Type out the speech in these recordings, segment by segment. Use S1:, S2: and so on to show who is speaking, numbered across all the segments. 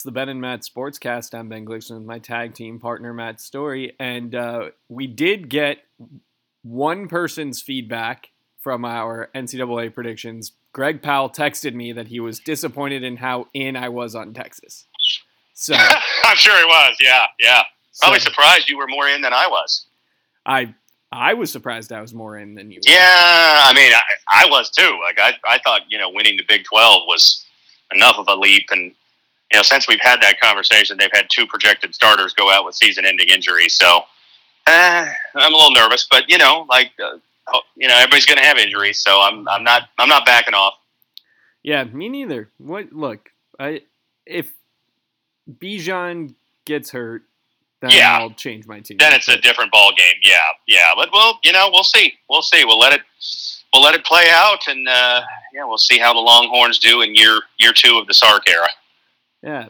S1: It's the Ben and Matt Sportscast. I'm Ben Glickson with my tag team partner Matt Story, and uh, we did get one person's feedback from our NCAA predictions. Greg Powell texted me that he was disappointed in how in I was on Texas. So
S2: I'm sure he was. Yeah, yeah. Probably
S1: so
S2: surprised you were more in than I was.
S1: I I was surprised I was more in than you. were.
S2: Yeah, I mean, I, I was too. Like I, I thought you know winning the Big Twelve was enough of a leap, and you know since we've had that conversation, they've had two projected starters go out with season-ending injuries. So eh, I'm a little nervous, but you know, like uh, oh, you know, everybody's going to have injuries, so I'm I'm not I'm not backing off.
S1: Yeah, me neither. What? Look, I if Bijan gets hurt, then
S2: Yeah.
S1: I'll change my team.
S2: Then it's a different ball game. Yeah, yeah. But we'll you know we'll see we'll see we'll let it we'll let it play out, and uh, yeah, we'll see how the Longhorns do in year year two of the Sark era.
S1: Yeah.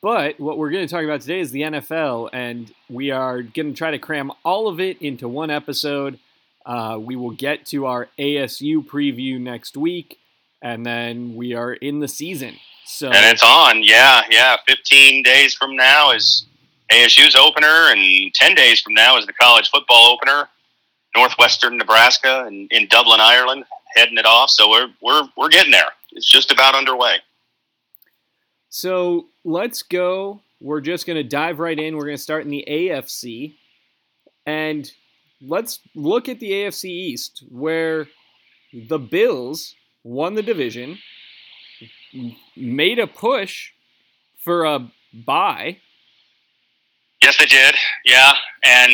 S1: But what we're going to talk about today is the NFL, and we are going to try to cram all of it into one episode. Uh, we will get to our ASU preview next week, and then we are in the season. So
S2: And it's on. Yeah, yeah. 15 days from now is ASU's opener, and 10 days from now is the college football opener. Northwestern Nebraska and in Dublin, Ireland, heading it off. So we're we're we're getting there. It's just about underway.
S1: So let's go. We're just going to dive right in. We're going to start in the AFC. And let's look at the AFC East, where the Bills won the division, made a push for a bye.
S2: Yes, they did. Yeah, and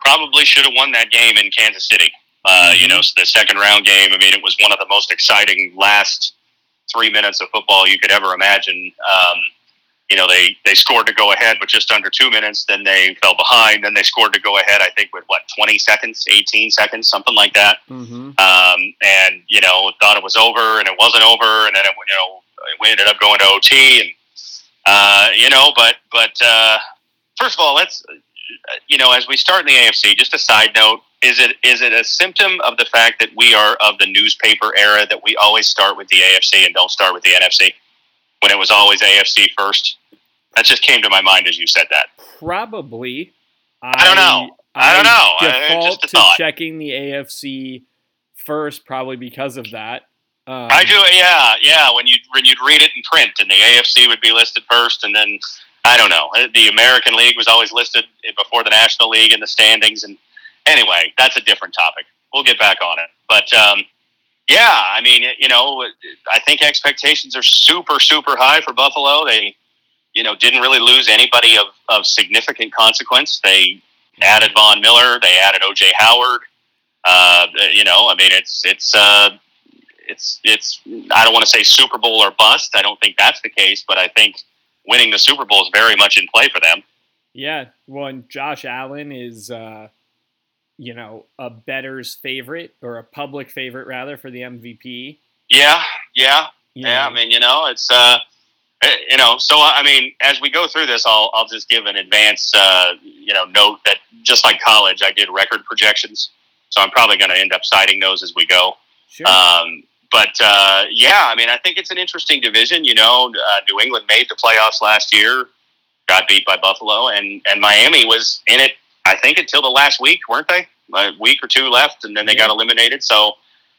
S2: probably should have won that game in Kansas City. Uh, You know, the second round game. I mean, it was one of the most exciting last three minutes of football you could ever imagine. Um, you know, they they scored to go ahead with just under two minutes. Then they fell behind. Then they scored to go ahead. I think with what twenty seconds, eighteen seconds, something like that.
S1: Mm-hmm.
S2: Um, and you know, thought it was over, and it wasn't over, and then it, you know, we ended up going to OT, and uh, you know, but but uh, first of all, let's you know, as we start in the AFC, just a side note: is it is it a symptom of the fact that we are of the newspaper era that we always start with the AFC and don't start with the NFC when it was always AFC first? That just came to my mind as you said that.
S1: Probably.
S2: I don't know. I don't know. I-
S1: Default
S2: just a
S1: to
S2: thought.
S1: checking the AFC first, probably because of that. Um,
S2: I do, yeah, yeah. When you when you'd read it in print, and the AFC would be listed first, and then I don't know. The American League was always listed before the National League in the standings, and anyway, that's a different topic. We'll get back on it, but um, yeah, I mean, you know, I think expectations are super super high for Buffalo. They, you know, didn't really lose anybody of of significant consequence. They added Von Miller, they added OJ Howard. Uh, you know, I mean, it's it's. Uh, it's it's I don't want to say Super Bowl or bust. I don't think that's the case, but I think winning the Super Bowl is very much in play for them.
S1: Yeah, well, and Josh Allen is, uh, you know, a better's favorite or a public favorite rather for the MVP.
S2: Yeah, yeah,
S1: You
S2: yeah. I mean, you know, it's uh, eh, you know, so I mean, as we go through this, I'll I'll just give an advance uh, you know note that just like college, I did record projections, so I'm probably going to end up citing those as we go.
S1: sure.
S2: Um, but uh, yeah, I mean, I think it's an interesting division. You know, uh, New England made the playoffs last year, got beat by Buffalo, and and Miami was in it. I think until the last week, weren't they? A week or two left, and then they
S1: Yeah.
S2: got eliminated. So,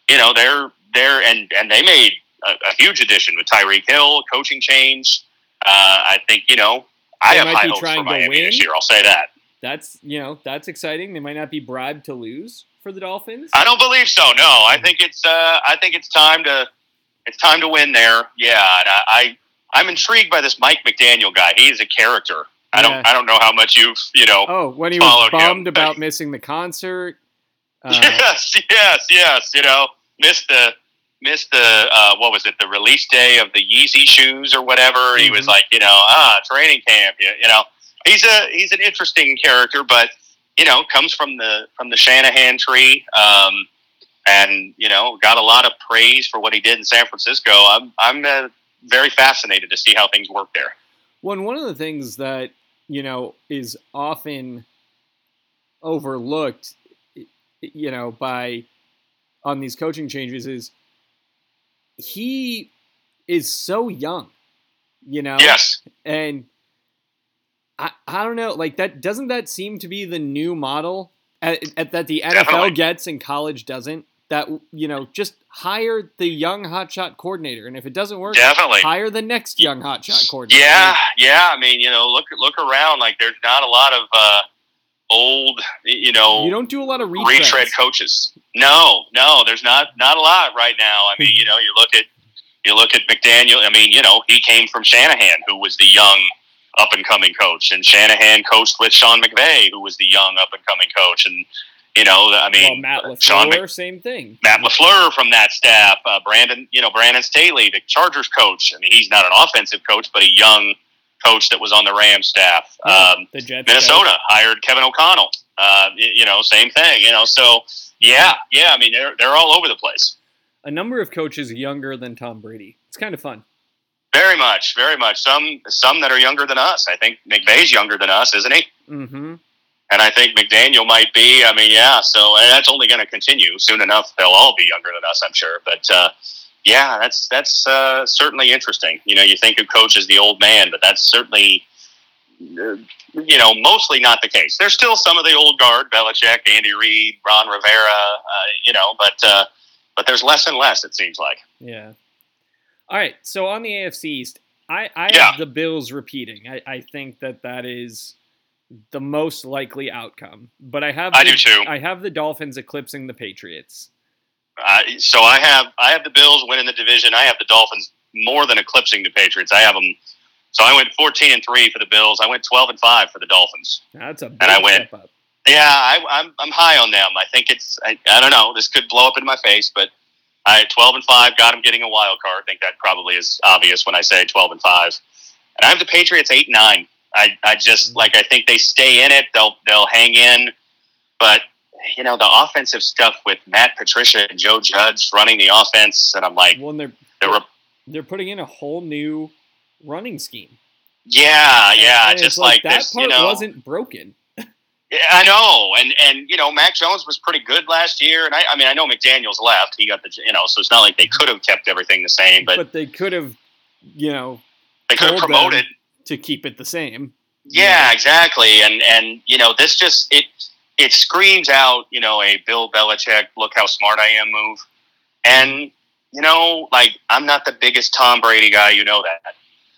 S2: you know, they're they're and and they made a, a huge addition with Tyreek Hill, coaching change. Uh, I think you know. I
S1: They
S2: have high hopes for Miami
S1: win.
S2: this year. I'll say that.
S1: that's you know that's exciting. They might not be bribed to lose for the Dolphins.
S2: I don't believe so. No, I think it's uh, I think it's time to it's time to win there. Yeah, and I, I I'm intrigued by this Mike McDaniel guy. He's a character. I
S1: Yeah.
S2: don't I don't know how much you've you know.
S1: oh, when he was
S2: followed him.
S1: bummed about missing the concert. Uh,
S2: yes, yes, yes. You know, missed the missed the uh, what was it? The release day of the Yeezy shoes or whatever. He was
S1: Mhm.
S2: like, you know, ah, training camp. You, you know, he's a he's an interesting character, but you know, comes from the from the Shanahan tree. Um, and you know, got a lot of praise for what he did in San Francisco. I'm I'm uh, very fascinated to see how things work there.
S1: Well, one of the things that you know is often overlooked, you know, by on these coaching changes is he is so young. You know?
S2: Yes.
S1: And I, I don't know, like that doesn't that seem to be the new model at, at, that the NFL
S2: Definitely.
S1: gets and college doesn't? That you know, just hire the young hotshot coordinator, and if it doesn't work,
S2: Definitely.
S1: hire the next young hotshot coordinator.
S2: Yeah, yeah. I mean, you know, look look around. Like, there's not a lot of uh, old, you know,
S1: you don't do a lot of retreads.
S2: retread coaches. No, no, there's not not a lot right now. I mean, you know, you look at you look at McDaniel. I mean, you know, he came from Shanahan, who was the young up and coming coach, and Shanahan coached with Sean McVay, who was the young up and coming coach, and you know, I
S1: Well,
S2: mean,
S1: Matt
S2: Sean
S1: Lafleur,
S2: Mc-
S1: same thing.
S2: Matt Lafleur from that staff, uh, Brandon, you know, Brandon Staley, the Chargers coach. I mean, he's not an offensive coach, but a young coach that was on the Rams staff.
S1: Yeah,
S2: Um,
S1: the Jets.
S2: Minnesota hired Kevin O'Connell. Uh, you know, same thing. You know, so yeah, yeah. I mean, they're they're all over the place.
S1: a number of coaches younger than Tom Brady. It's kind of fun.
S2: Very much, very much. Some some that are younger than us. I think McVay's younger than us, isn't he?
S1: Mm-hmm.
S2: And I think McDaniel might be. I mean, yeah. So and that's only going to continue. Soon enough, they'll all be younger than us, I'm sure. But uh, yeah, that's that's uh, certainly interesting. You know, you think of coach as the old man, but that's certainly. uh, You know, mostly not the case. There's still some of the old guard, Belichick, Andy Reid, Ron Rivera. Uh, you know, but uh, but there's less and less. It seems like.
S1: Yeah. All right. So on the AFC East, I, I
S2: Yeah.
S1: have the Bills repeating. I, I think that that is the most likely outcome. But I have
S2: I
S1: the,
S2: do too.
S1: I have the Dolphins eclipsing the Patriots.
S2: Uh, so I have I have the Bills winning the division. I have the Dolphins more than eclipsing the Patriots. I have them. So I went fourteen and three for the Bills. I went twelve and five for the Dolphins.
S1: That's a big
S2: I win.
S1: step up.
S2: Yeah, I, I'm I'm high on them. I think it's I, I don't know. This could blow up in my face, but I twelve and five got them getting a wild card. I think that probably is obvious when I say twelve and five. And I have the Patriots eight and nine. I, I just mm-hmm. like I think they stay in it. They'll they'll hang in, but you know the offensive stuff with Matt Patricia and Joe Judge running the offense, and I'm like,
S1: Well, and they're
S2: they were,
S1: they're putting in a whole new running scheme.
S2: yeah, yeah,
S1: And it's
S2: just like,
S1: that
S2: this,
S1: part
S2: you know.
S1: wasn't broken.
S2: Yeah, I know, and and you know, Mac Jones was pretty good last year, and I, I mean, I know McDaniel's left; he got the, you know, so it's not like they could have kept everything the same, but,
S1: But, they could have, you know,
S2: they could have promoted.
S1: to keep it the same.
S2: Yeah, exactly, and and you know, this just it it screams out, you know, a Bill Belichick, look how smart I am move, and you know, like I'm not the biggest Tom Brady guy, you know that,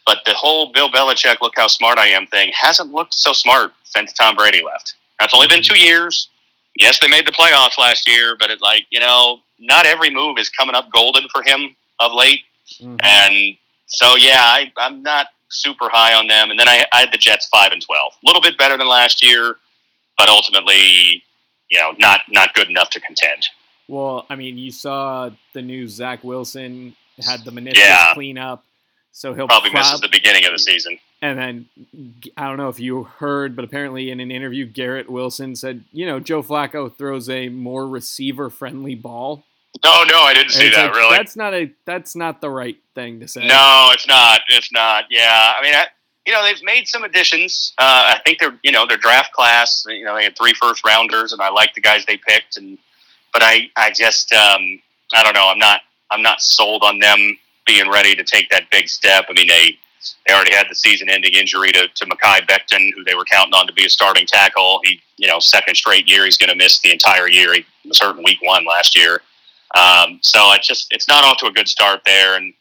S2: but the whole Bill Belichick, look how smart I am thing hasn't looked so smart since Tom Brady left. That's only been two years. Yes, they made the playoffs last year, but it's like you know, not every move is coming up golden for him of late.
S1: Mhm.
S2: And so, yeah, I, I'm not super high on them. And then I, I had the Jets five and twelve, a little bit better than last year, but ultimately, you know, not not good enough to contend.
S1: Well, I mean, you saw the news. Zach Wilson had the meniscus
S2: Yeah.
S1: cleanup, so he'll
S2: Probably
S1: prob-
S2: misses the beginning of the season.
S1: And then I don't know if you heard, but apparently in an interview, Garrett Wilson said, you know, Joe Flacco throws a more receiver-friendly ball.
S2: No, no, I didn't
S1: And
S2: see that.
S1: like,
S2: really?
S1: That's not a. That's not the right thing to say.
S2: No, it's not. It's not. Yeah, I mean, I, you know, they've made some additions. Uh, I think they're, you know, their draft class. You know, they had three first rounders, and I like the guys they picked. And but I, I just, um, I don't know. I'm not, I'm not sold on them being ready to take that big step. I mean, they, they already had the season-ending injury to to Mekhi Becton, who they were counting on to be a starting tackle. He, you know, second straight year, he's going to miss the entire year. He was hurt in week one last year. Um, so it's just, it's not off to a good start there, and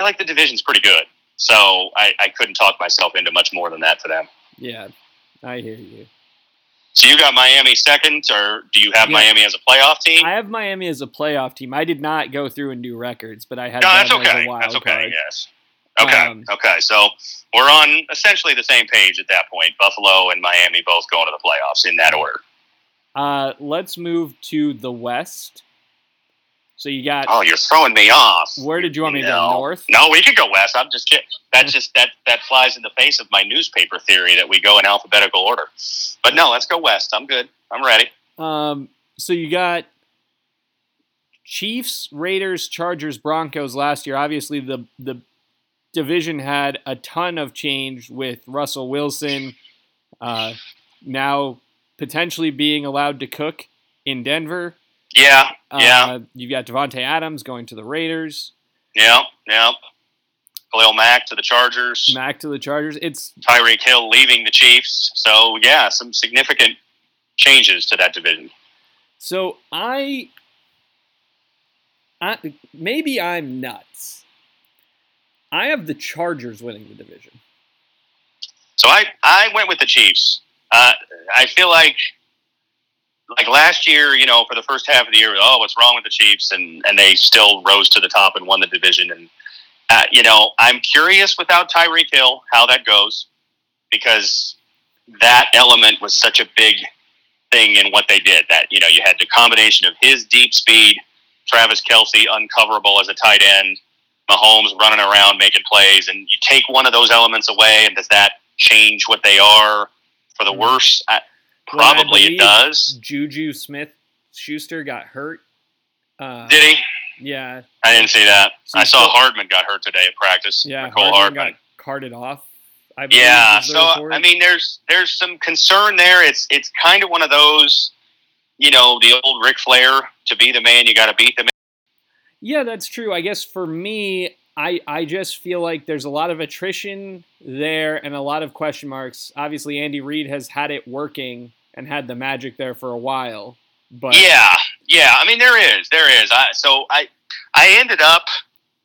S2: I like the division's pretty good. So I, I couldn't talk myself into much more than that for them.
S1: Yeah, I hear you.
S2: So you got Miami second, or do you have
S1: Yeah.
S2: Miami as a playoff team?
S1: I have Miami as a playoff team. I did not go through and do records, but I had
S2: no, that's
S1: them as
S2: okay.
S1: a wild
S2: That's okay.
S1: card.
S2: Yes. Okay.
S1: Um,
S2: okay. So we're on essentially the same page at that point. Buffalo and Miami both going to the playoffs in that order.
S1: Uh, let's move to the West. So you got.
S2: Oh, you're throwing me off.
S1: where did you want me to go? North.
S2: No, we could go west. I'm just kidding. That's just that that flies in the face of my newspaper theory that we go in alphabetical order. But no, let's go west. I'm good. I'm ready.
S1: Um, so you got Chiefs, Raiders, Chargers, Broncos last year. Obviously, the the division had a ton of change with Russell Wilson uh, now potentially being allowed to cook in Denver.
S2: Yeah.
S1: Uh,
S2: Yeah.
S1: You've got Davante Adams going to the Raiders.
S2: Yeah. Yeah. Khalil Mack to the Chargers.
S1: Mack to the Chargers. It's
S2: Tyreek Hill leaving the Chiefs. So yeah, some significant changes to that division.
S1: So I, I maybe I'm nuts. I have the Chargers winning the division.
S2: So I I went with the Chiefs. Uh, I feel like like last year, you know, for the first half of the year, oh, what's wrong with the Chiefs? And and they still rose to the top and won the division. And uh, you know, I'm curious without Tyreek Hill how that goes because that element was such a big thing in what they did. That you know, you had the combination of his deep speed, Travis Kelce uncoverable as a tight end, Mahomes running around making plays, and you take one of those elements away, and does that change what they are for the worse? I, Probably it does.
S1: Juju Smith Schuster got hurt.
S2: Uh, Did he?
S1: Yeah.
S2: I didn't see that. So I saw Hardman got hurt today at practice.
S1: Yeah, Mecole Hardman, Hardman. got carted off.
S2: I yeah, so report. I mean, there's there's some concern there. It's it's kind of one of those, you know, the old Ric Flair to be the man, you got to beat the man.
S1: Yeah, that's true. I guess for me, I I just feel like there's a lot of attrition there and a lot of question marks. Obviously, Andy Reid has had it working and had the magic there for a while. But
S2: yeah, yeah. I mean, there is, there is. I, so I, I ended up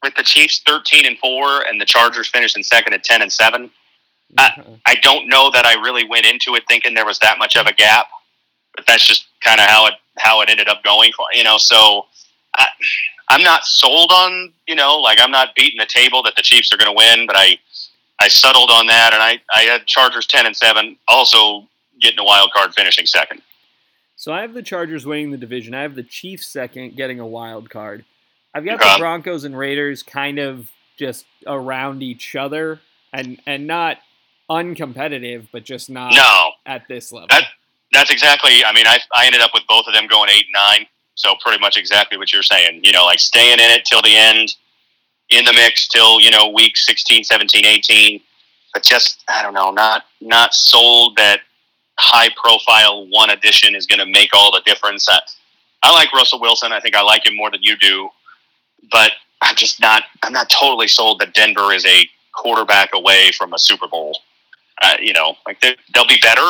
S2: with the Chiefs thirteen and four, and the Chargers finished in second at ten and seven. I, I don't know that I really went into it thinking there was that much of a gap, but that's just kind of how it how it ended up going. You know, so I, I'm not sold on you know like I'm not beating the table that the Chiefs are going to win, but I I settled on that, and I I had Chargers ten and seven. Also getting a wild card, finishing second.
S1: So I have the Chargers winning the division. I have the Chiefs second, getting a wild card. I've got the Broncos and Raiders kind of just around each other and and not uncompetitive, but just not
S2: no.
S1: at this level.
S2: That, that's exactly. I mean, I I ended up with both of them going eight and nine. So pretty much exactly what you're saying. You know, like staying in it till the end, in the mix till you know week 16, 17, 18. But just I don't know, not not sold that high profile one addition is going to make all the difference. I, I like Russell Wilson. I think I like him more than you do, but I'm just not. I'm not totally sold that Denver is a quarterback away from a Super Bowl. Uh, you know, like they'll be better,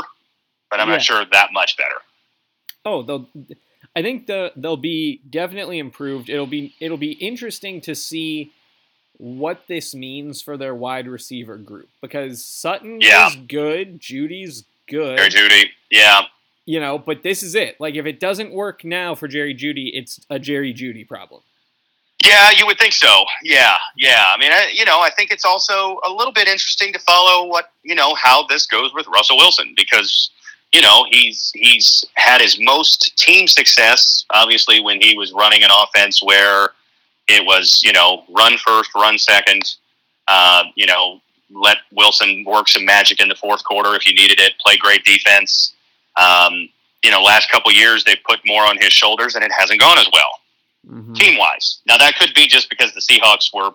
S2: but I'm yeah. not sure that much better.
S1: Oh, they'll. I think the they'll be definitely improved. It'll be it'll be interesting to see what this means for their wide receiver group because Sutton yeah. is good, Jeudy's good.
S2: Jerry Jeudy, yeah.
S1: You know, but this is it. Like, if it doesn't work now for Jerry Jeudy, it's a Jerry Jeudy problem.
S2: Yeah, you would think so. Yeah, yeah. I mean, I, you know, I think it's also a little bit interesting to follow what you know how this goes with Russell Wilson because you know he's he's had his most team success obviously when he was running an offense where it was you know run first, run second. Uh, you know, let Wilson work some magic in the fourth quarter if you needed it. Play great defense. Um, you know, last couple years they put more on his shoulders, and it hasn't gone as well mm-hmm. team wise. Now that could be just because the Seahawks were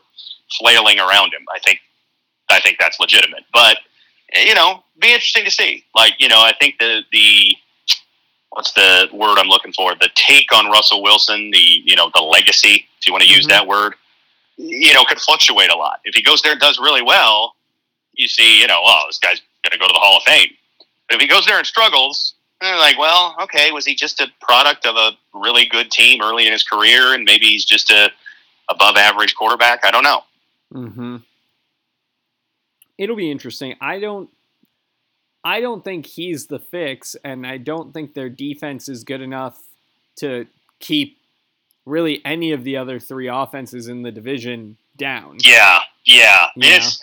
S2: flailing around him. I think I think that's legitimate, but you know, be interesting to see. Like you know, I think the the what's the word I'm looking for? The take on Russell Wilson, the you know the legacy, if you want to use mm-hmm. that word, you know, could fluctuate a lot. If he goes there and does really well, you see, you know, oh, this guy's going to go to the Hall of Fame. But if he goes there and struggles, they're like, well, okay, was he just a product of a really good team early in his career, and maybe he's just a above average quarterback? I don't know.
S1: Hmm. It'll be interesting. I don't. I don't think he's the fix, and I don't think their defense is good enough to keep really any of the other three offenses in the division down.
S2: Yeah, yeah. It's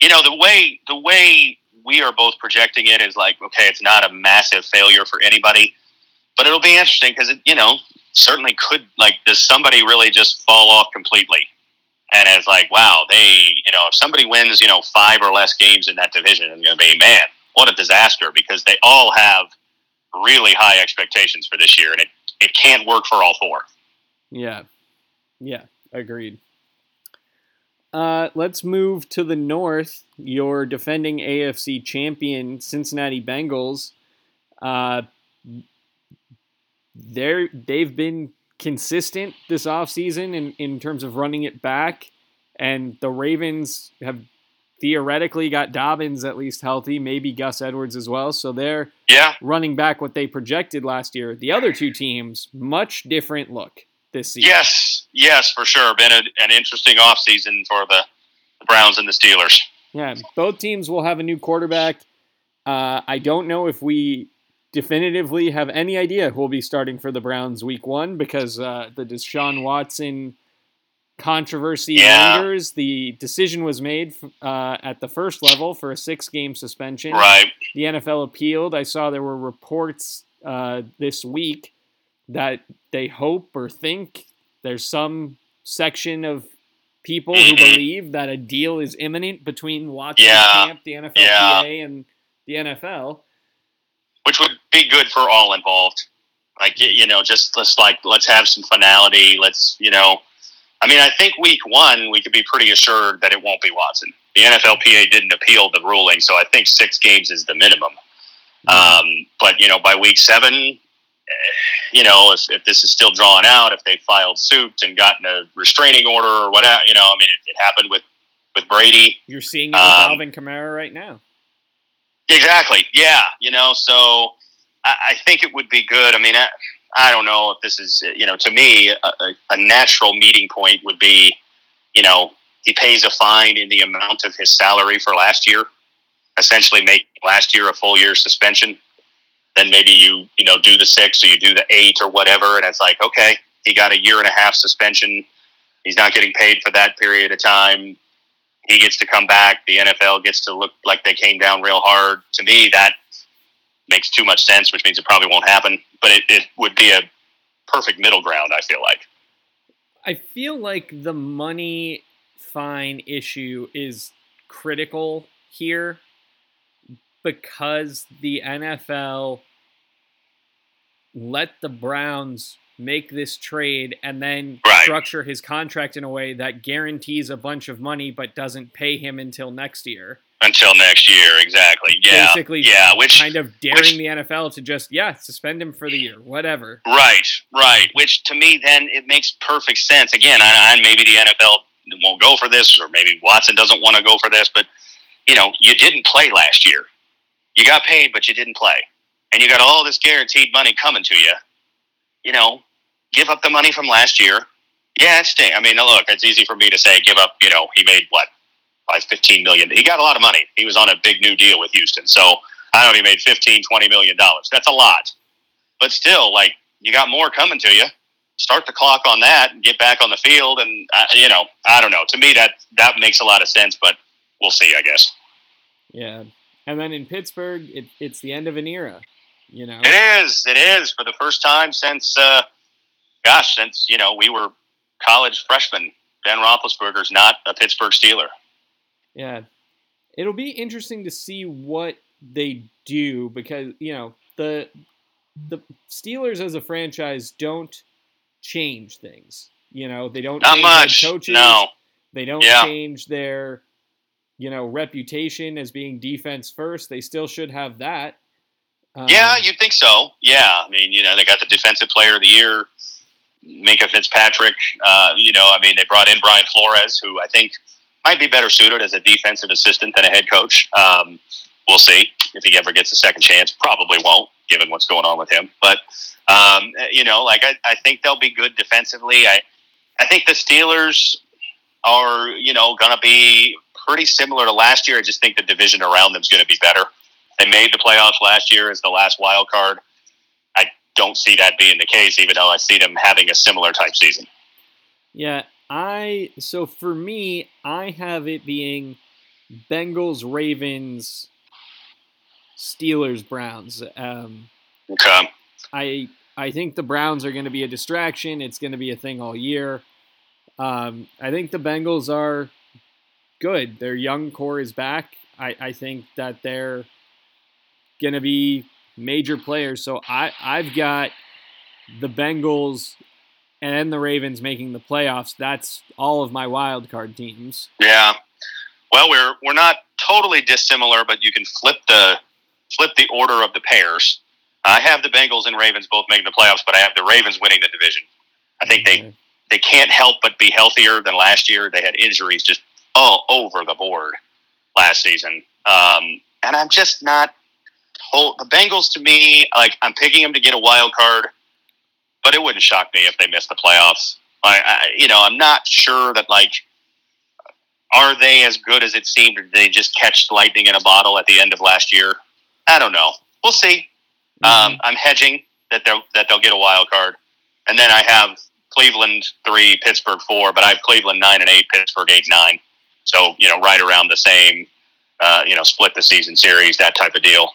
S2: you know the way the way we are both projecting it is like okay it's not a massive failure for anybody but it'll be interesting because it you know certainly could like does somebody really just fall off completely and it's like wow they you know if somebody wins you know five or less games in that division it's going to be man what a disaster because they all have really high expectations for this year and it, it can't work for all four
S1: yeah yeah agreed uh, let's move to the north. Your defending AFC champion, Cincinnati Bengals. Uh, they're they've been consistent this offseason in, in terms of running it back. and the Ravens have theoretically got Dobbins at least healthy, maybe Gus Edwards as well. So they're
S2: Yeah,
S1: running back what they projected last year. The other two teams, much different look this season.
S2: yes, yes, for sure. Been a, an interesting offseason for the, the Browns and the Steelers.
S1: Yeah, both teams will have a new quarterback. Uh, I don't know if we definitively have any idea who will be starting for the Browns week one because uh, the Deshaun Watson controversy
S2: Yeah.
S1: lingers. The decision was made uh, at the first level for a six game suspension.
S2: Right.
S1: The NFL appealed. I saw there were reports uh, this week that they hope or think there's some section of people who
S2: Mhm.
S1: believe that a deal is imminent between Watson
S2: Yeah.
S1: camp, the NFLPA, and the NFL.
S2: which would be good for all involved. Like you know, just let's like let's have some finality. Let's you know, I mean, I think week one we could be pretty assured that it won't be Watson. The NFLPA didn't appeal the ruling, so I think six games is the minimum. Um, but you know, by week seven, eh, you know, if, if this is still drawn out, if they filed suit and gotten a restraining order or whatever, you know, I mean, it, it happened with with Brady.
S1: You're seeing it with
S2: Um,
S1: Alvin Kamara right now.
S2: Exactly. Yeah. You know, so I, think it would be good. I mean, I, I don't know if this is, you know, to me, a, a natural meeting point would be, you know, he pays a fine in the amount of his salary for last year, essentially make last year a full year suspension. Then maybe you, you know, do the six or you do the eight or whatever. And it's like, okay, he got a year and a half suspension. He's not getting paid for that period of time he gets to come back. The NFL gets to look like they came down real hard. To me, that makes too much sense, which means it probably won't happen. But it, it would be a perfect middle ground. I feel like.
S1: I feel like the money fine issue is critical here because the NFL let the Browns make this trade and then
S2: Right.
S1: structure his contract in a way that guarantees a bunch of money but doesn't pay him until next year.
S2: Until next year, exactly. Yeah,
S1: Basically,
S2: yeah. Which
S1: kind of daring
S2: which-
S1: the NFL to just, yeah, suspend him for the year, whatever.
S2: Right, right. Which to me, then it makes perfect sense. Again, I, I maybe the NFL won't go for this, or maybe Watson doesn't want to go for this. But you know, you didn't play last year. You got paid, but you didn't play, and you got all this guaranteed money coming to you. You know, give up the money from last year. Yeah, it stinks. I mean, look, it's easy for me to say give up. You know, he made what five, 15 million. He got a lot of money. He was on a big new deal with Houston, so I don't know. He made 15, 20 million dollars. That's a lot but still, like you got more coming to you. Start the clock on that and get back on the field, and uh, you know, I don't know. To me, that that makes a lot of sense, but we'll see. I guess
S1: Yeah. And then in Pittsburgh, it, it's the end of an era, you know?
S2: it is. It is for the first time since, uh, gosh, since you know we were college freshmen. Ben Roethlisberger's not a Pittsburgh Steeler.
S1: Yeah. It'll be interesting to see what they do because, you know, the the Steelers as a franchise don't change things. You know, they don't
S2: Not much.
S1: coaches.
S2: No.
S1: They don't
S2: Yeah.
S1: change their, you know, reputation as being defense first. They still should have that. Um,
S2: Yeah, you'd think so. Yeah, I mean, you know, they got the Defensive Player of the Year, Minkah Fitzpatrick. Uh, you know, I mean, they brought in Brian Flores, who I think might be better suited as a defensive assistant than a head coach. Um, we'll see if he ever gets a second chance. Probably won't, given what's going on with him. But um, you know, like I, I think they'll be good defensively. I, I think the Steelers are, you know, going to be pretty similar to last year. I just think the division around them is going to be better. They made the playoffs last year as the last wild card. I don't see that being the case, even though I see them having a similar type season.
S1: Yeah, I so for me, I have it being Bengals, Ravens, Steelers, Browns. Um,
S2: Okay.
S1: I I think the Browns are going to be a distraction. It's going to be a thing all year. Um, I think the Bengals are good. Their young core is back. I, I think that they're going to be major players. So I I've got the Bengals and then the Ravens making the playoffs. That's all of my wild card teams.
S2: Yeah. Well, we're we're not totally dissimilar, but you can flip the flip the order of the pairs. I have the Bengals and Ravens both making the playoffs, but I have the Ravens winning the division. I think they they can't help but be healthier than last year. They had injuries just all over the board last season, um, and I'm just not. Whole, the Bengals to me, like I'm picking them to get a wild card, but it wouldn't shock me if they missed the playoffs. I, I you know, I'm not sure that like are they as good as it seemed? Or did they just catch lightning in a bottle at the end of last year? I don't know. We'll see. Mm-hmm. Um, I'm hedging that they'll that they'll get a wild card, and then I have Cleveland three, Pittsburgh four, but I have Cleveland nine and eight, Pittsburgh eight nine. So you know, right around the same. Uh, you know, split the season series, that type of deal.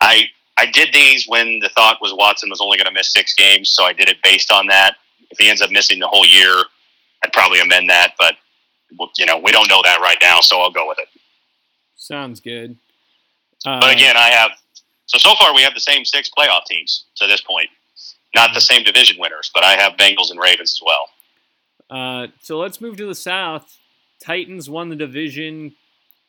S2: I I did these when the thought was Watson was only going to miss six games, so I did it based on that. If he ends up missing the whole year, I'd probably amend that. But you know, we don't know that right now, so I'll go with it.
S1: Sounds good.
S2: Uh, but again, I have so so far we have the same six playoff teams to this point. Not the same division winners, but I have Bengals and Ravens as well.
S1: Uh, so let's move to the South. Titans won the division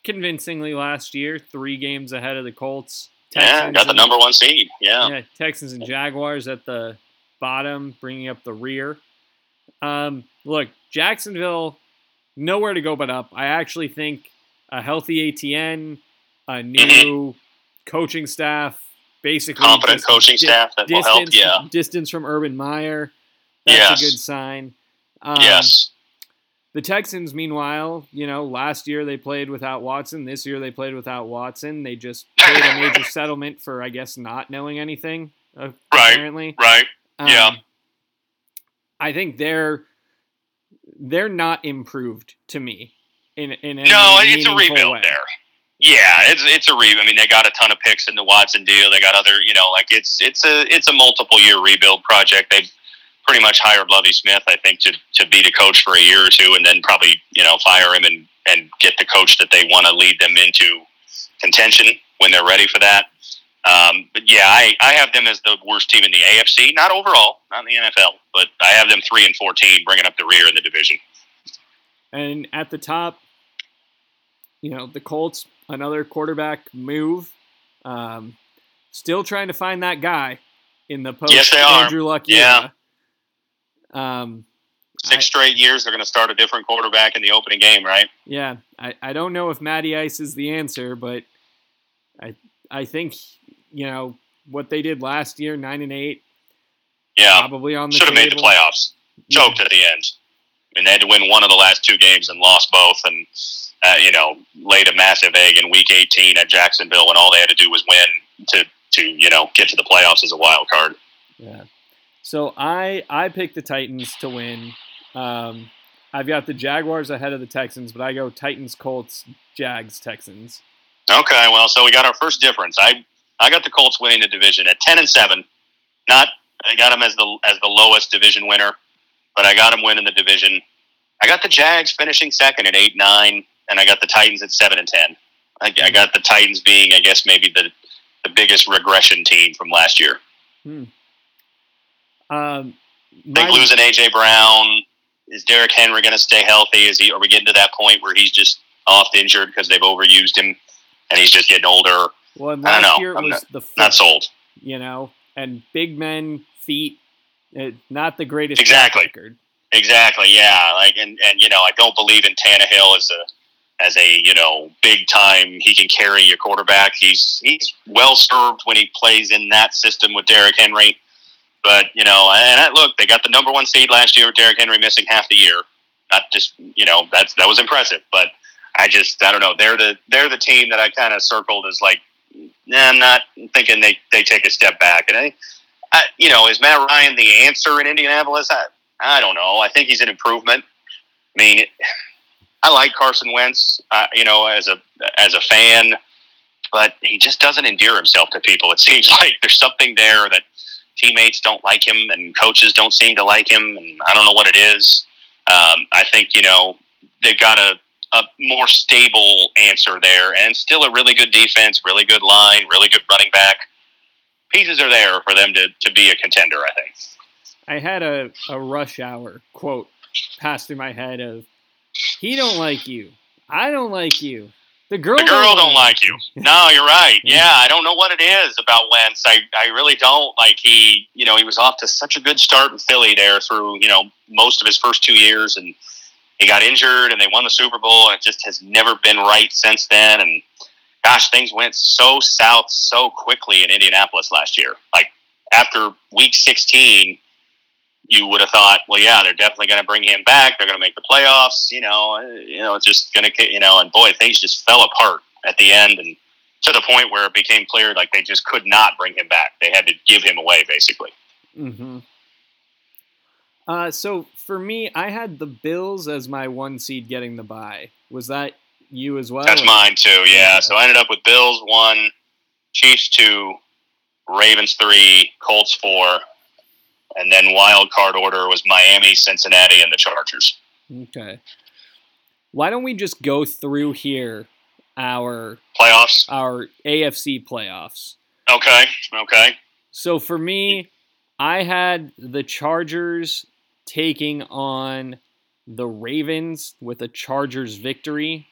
S1: convincingly last year, three games ahead of the Colts.
S2: Texans yeah, got the number one seed. Yeah. yeah,
S1: Texans and Jaguars at the bottom, bringing up the rear. Um, look, Jacksonville nowhere to go but up. I actually think a healthy ATN, a new mm-hmm. coaching staff, basically
S2: competent distance, coaching staff that distance, will help. Yeah,
S1: distance from Urban Meyer. That's yes. a good sign.
S2: Um, yes.
S1: The Texans, meanwhile, you know, last year they played without Watson. This year they played without Watson. They just paid a major settlement for, I guess, not knowing anything. Uh,
S2: right.
S1: Apparently.
S2: Right. Um, yeah.
S1: I think they're they're not improved to me. In in
S2: no, it's a rebuild way. there. Yeah, it's it's a rebuild. I mean, they got a ton of picks in the Watson deal. They got other, you know, like it's it's a it's a multiple year rebuild project. They pretty much hired Lovie Smith, I think, to to be the coach for a year or two, and then probably you know fire him and and get the coach that they want to lead them into contention when they're ready for that. Um, but yeah, I, I have them as the worst team in the AFC, not overall, not in the NFL, but I have them three and fourteen, bringing up the rear in the division.
S1: And at the top, you know, the Colts, another quarterback move. Um, still trying to find that guy in the post
S2: yes, they
S1: are. Andrew Luck
S2: yeah.
S1: Um,
S2: Six I, straight years, they're going to start a different quarterback in the opening game, right?
S1: Yeah, I, I don't know if Matty Ice is the answer, but I I think you know what they did last year, nine and eight.
S2: Yeah,
S1: probably on the
S2: should have made the playoffs. Choked yeah. at the end. I mean, they had to win one of the last two games and lost both, and uh, you know laid a massive egg in Week 18 at Jacksonville, and all they had to do was win to to you know get to the playoffs as a wild card.
S1: Yeah. So I I picked the Titans to win. Um, I've got the Jaguars ahead of the Texans, but I go Titans, Colts, Jags, Texans.
S2: Okay, well, so we got our first difference. I I got the Colts winning the division at ten and seven. Not I got them as the as the lowest division winner, but I got them winning the division. I got the Jags finishing second at eight nine, and I got the Titans at seven and ten. I, I got the Titans being, I guess, maybe the the biggest regression team from last year.
S1: Hmm. Um,
S2: my, Think losing AJ Brown. Is Derrick Henry going to stay healthy? Is he? Are we getting to that point where he's just off injured because they've overused him and he's just getting older?
S1: Well, last I don't know. year it was not, the
S2: not sold.
S1: You know, and big men feet, it, not the greatest
S2: exactly.
S1: record.
S2: Exactly. Yeah. Like, and and you know, I don't believe in Tannehill as a as a you know big time. He can carry your quarterback. He's he's well served when he plays in that system with Derrick Henry. But you know, and I, look, they got the number one seed last year with Derrick Henry missing half the year. Not just you know that's that was impressive, but I just I don't know. They're the they're the team that I kind of circled as like nah, I'm not thinking they, they take a step back. And I, I, you know, is Matt Ryan the answer in Indianapolis? I, I don't know. I think he's an improvement. I mean, I like Carson Wentz, uh, you know, as a as a fan, but he just doesn't endear himself to people. It seems like there's something there that teammates don't like him and coaches don't seem to like him, and I don't know what it is. Um, I think you know they've got a a more stable answer there, and still a really good defense, really good line, really good running back. Pieces are there for them to, to be a contender, I think.
S1: I had a, a rush hour quote pass through my head of he don't like you. I don't like you. The girl,
S2: The girl don't like you. No, you're right. Yeah, I don't know what it is about Wentz. I, I really don't. Like he, you know, he was off to such a good start in Philly there through, you know, most of his first two years and he got injured and they won the Super Bowl and it just has never been right since then and gosh, things went so south so quickly in Indianapolis last year. Like after week 16, you would have thought, well, yeah, they're definitely going to bring him back. They're going to make the playoffs. You know, uh, you know, it's just going to, you know, and boy, things just fell apart at the end, and to the point where it became clear like they just could not bring him back. They had to give him away, basically.
S1: Mm-hmm. Uh, so for me, I had the Bills as my one seed getting the bye. Was that you as well?
S2: That's
S1: or-
S2: mine too. Yeah.
S1: Yeah.
S2: So I ended up with Bills one, Chiefs two, Ravens three, Colts four, and then wild card order was Miami, Cincinnati, and the Chargers.
S1: Okay. Why don't we just go through here our
S2: Playoffs.
S1: our AFC playoffs?
S2: Okay. Okay.
S1: So for me, I had the Chargers taking on the Ravens with a Chargers victory.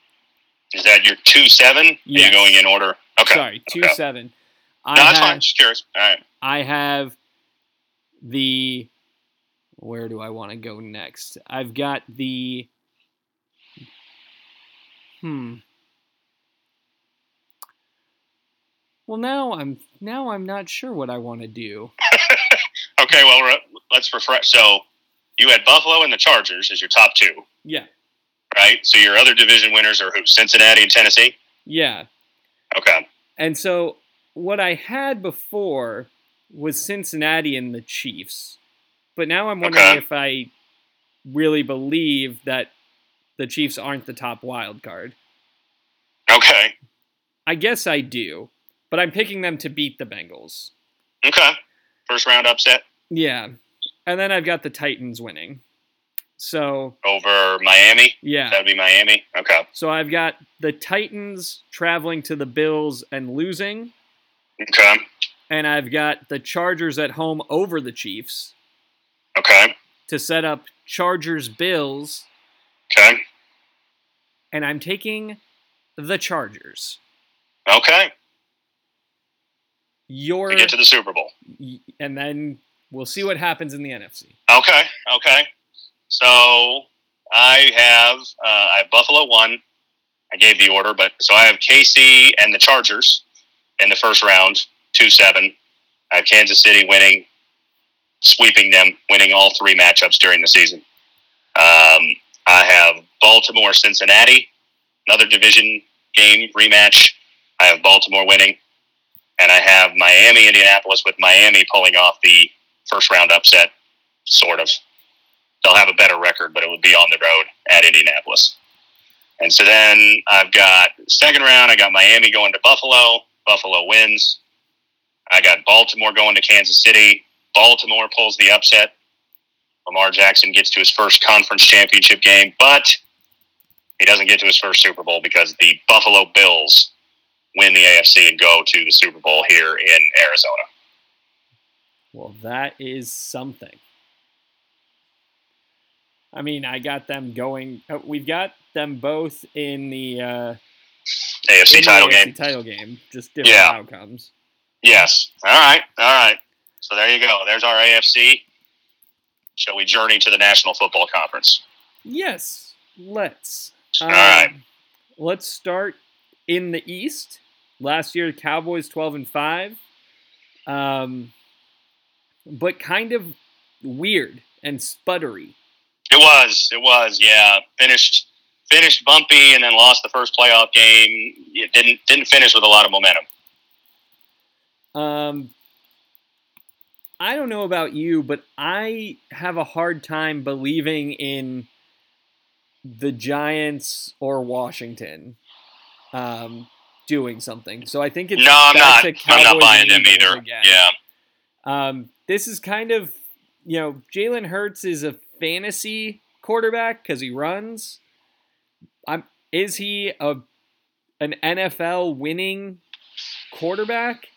S2: Is that your two seven? Are you going in order? Okay.
S1: Sorry, two
S2: okay.
S1: seven.
S2: No, that's
S1: have,
S2: fine. Just curious. All right.
S1: I have the. Where do I want to go next? I've got the. Hmm. Well, now I'm now I'm not sure what I want to do.
S2: Okay. Well, re- let's refresh. So you had Buffalo and the Chargers as your top two,
S1: Yeah,
S2: right? So your other division winners are who? Cincinnati and Tennessee.
S1: yeah.
S2: Okay.
S1: And so what I had before was Cincinnati and the Chiefs. But now I'm wondering
S2: Okay.
S1: if I really believe that the Chiefs aren't the top wild card.
S2: Okay.
S1: I guess I do, but I'm picking them to beat the Bengals.
S2: Okay. First round upset
S1: Yeah. And then I've got the Titans winning. So,
S2: over Miami.
S1: yeah.
S2: That'd be Miami. Okay.
S1: So I've got the Titans traveling to the Bills and losing,
S2: Okay.
S1: And I've got the Chargers at home over the Chiefs.
S2: Okay.
S1: to set up Chargers Bills,
S2: Okay.
S1: and I'm taking the Chargers.
S2: Okay.
S1: Your
S2: To get to the Super Bowl.
S1: and then we'll see what happens in the NFC.
S2: Okay. Okay. So I have uh, I have Buffalo one. I gave the order, but so I have KC and the Chargers in the first round, two seven. I have Kansas City winning, sweeping them, winning all three matchups during the season. Um, I have Baltimore, Cincinnati, another division game rematch. I have Baltimore winning, and I have Miami, Indianapolis, with Miami pulling off the first round upset, sort of. They'll have a better record, but it would be on the road at Indianapolis. And so then I've got second round. I got Miami going to Buffalo. Buffalo wins. I got Baltimore going to Kansas City. Baltimore pulls the upset. Lamar Jackson gets to his first conference championship game, but he doesn't get to his first Super Bowl because the Buffalo Bills win the AFC and go to the Super Bowl here in Arizona.
S1: Well, that is something. I mean, I got them going. uh, We've got them both in the uh,
S2: AFC
S1: in the
S2: title
S1: AFC
S2: game.
S1: Title game, just different
S2: Yeah.
S1: outcomes.
S2: Yes. All right. All right. So there you go. There's our AFC. Shall we journey to the National Football Conference?
S1: Yes, let's.
S2: All right.
S1: Um, Let's start in the East. Last year, the Cowboys twelve and five, um, but kind of weird and sputtery.
S2: It was. It was. Yeah. Finished. Finished bumpy and then lost the first playoff game. It didn't didn't finish with a lot of momentum.
S1: Um, I don't know about you, but I have a hard time believing in the Giants or Washington um, doing something. So I think it's
S2: No, I'm not.
S1: to
S2: I'm not buying them either.
S1: again.
S2: Yeah.
S1: Um, this is kind of, you know, Jalen Hurts is a fantasy quarterback because he runs. I'm, is he a an NFL winning quarterback?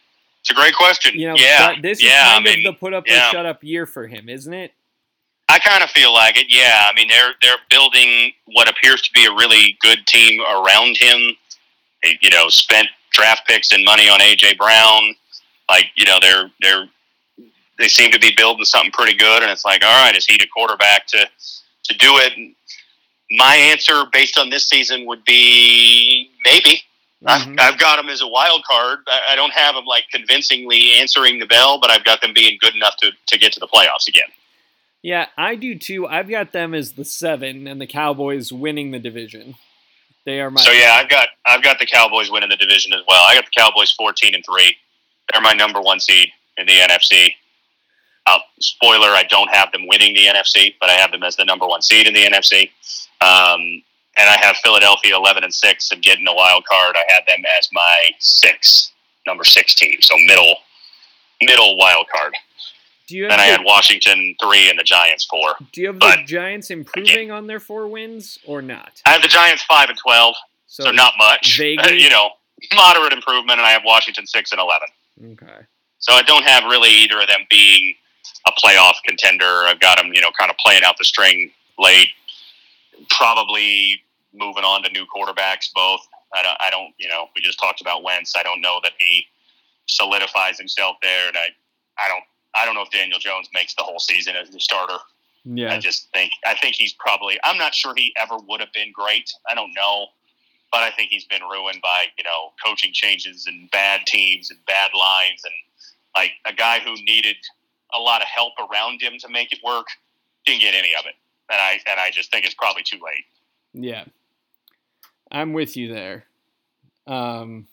S2: It's a great question.
S1: You know,
S2: yeah.
S1: this
S2: yeah.
S1: is kind
S2: I mean,
S1: of the put up
S2: yeah.
S1: or shut up year for him, isn't it?
S2: I kind of feel like it. Yeah, I mean they're they're building what appears to be a really good team around him. They, you know, spent draft picks and money on AJ Brown. Like, you know, they're they're they seem to be building something pretty good, and it's like, all right, is he the quarterback to to do it? My answer, based on this season, would be maybe.
S1: Mhm.
S2: I've, I've got them as a wild card. I, I don't have them like convincingly answering the bell, but I've got them being good enough to, to get to the playoffs again.
S1: Yeah, I do too. I've got them as the seven, and the Cowboys winning the division. They are my.
S2: So yeah, I've got I've got the Cowboys winning the division as well. I got the Cowboys fourteen and three. They're my number one seed in the NFC. Uh, spoiler: I don't have them winning the NFC, but I have them as the number one seed in the NFC. Um, and I have Philadelphia eleven and six and getting a wild card. I had them as my six, number six team. So middle, middle wild card.
S1: do you have
S2: Then I had Washington three and the Giants four.
S1: do you have
S2: but-
S1: the Giants improving on their four wins or not?
S2: I have the Giants five and twelve, so, not much.
S1: vaguely-
S2: you know, moderate improvement, and I have Washington six and eleven.
S1: Okay.
S2: So I don't have really either of them being a playoff contender. I've got them, you know, kind of playing out the string late. Probably moving on to new quarterbacks. Both. I don't. I don't. You know, we just talked about Wentz. I don't know that he solidifies himself there, and I. I don't. I don't know if Daniel Jones makes the whole season as the starter.
S1: Yeah, I
S2: just think I think he's probably I'm not sure he ever would have been great. I don't know. But I think he's been ruined by, you know, coaching changes and bad teams and bad lines and like a guy who needed a lot of help around him to make it work didn't get any of it. And I and I just think it's probably too late.
S1: Yeah. I'm with you there. Um,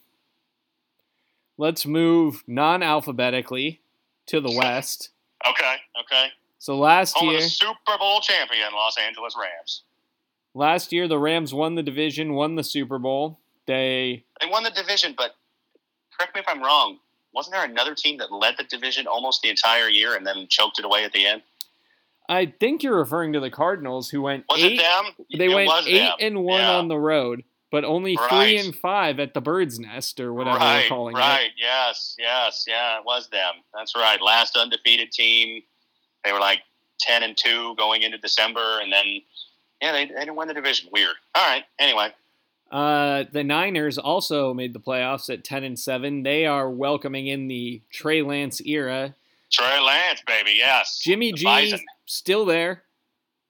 S1: let's move non alphabetically to the West.
S2: Okay, okay.
S1: So last
S2: Home
S1: year,
S2: Super Bowl champion Los Angeles Rams.
S1: last year the Rams won the division, won the Super Bowl. They
S2: They won the division, but correct me if I'm wrong. Wasn't there another team that led the division almost the entire year and then choked it away at the end?
S1: I think you're referring to the Cardinals who went
S2: Was
S1: eight
S2: it them?
S1: they
S2: it
S1: went eight
S2: them.
S1: and one
S2: Yeah.
S1: on the road, but only three and five at the Bird's Nest or whatever
S2: right,
S1: we're calling it.
S2: right. Yes, yes, yeah, it was them. That's right. Last undefeated team. They were like ten and two going into December, and then yeah, they, they didn't win the division. Weird. All right. Anyway,
S1: Uh, the Niners also made the playoffs at ten and seven. They are welcoming in the Trey Lance era.
S2: Trey Lance, baby. Yes.
S1: Jimmy G. still there,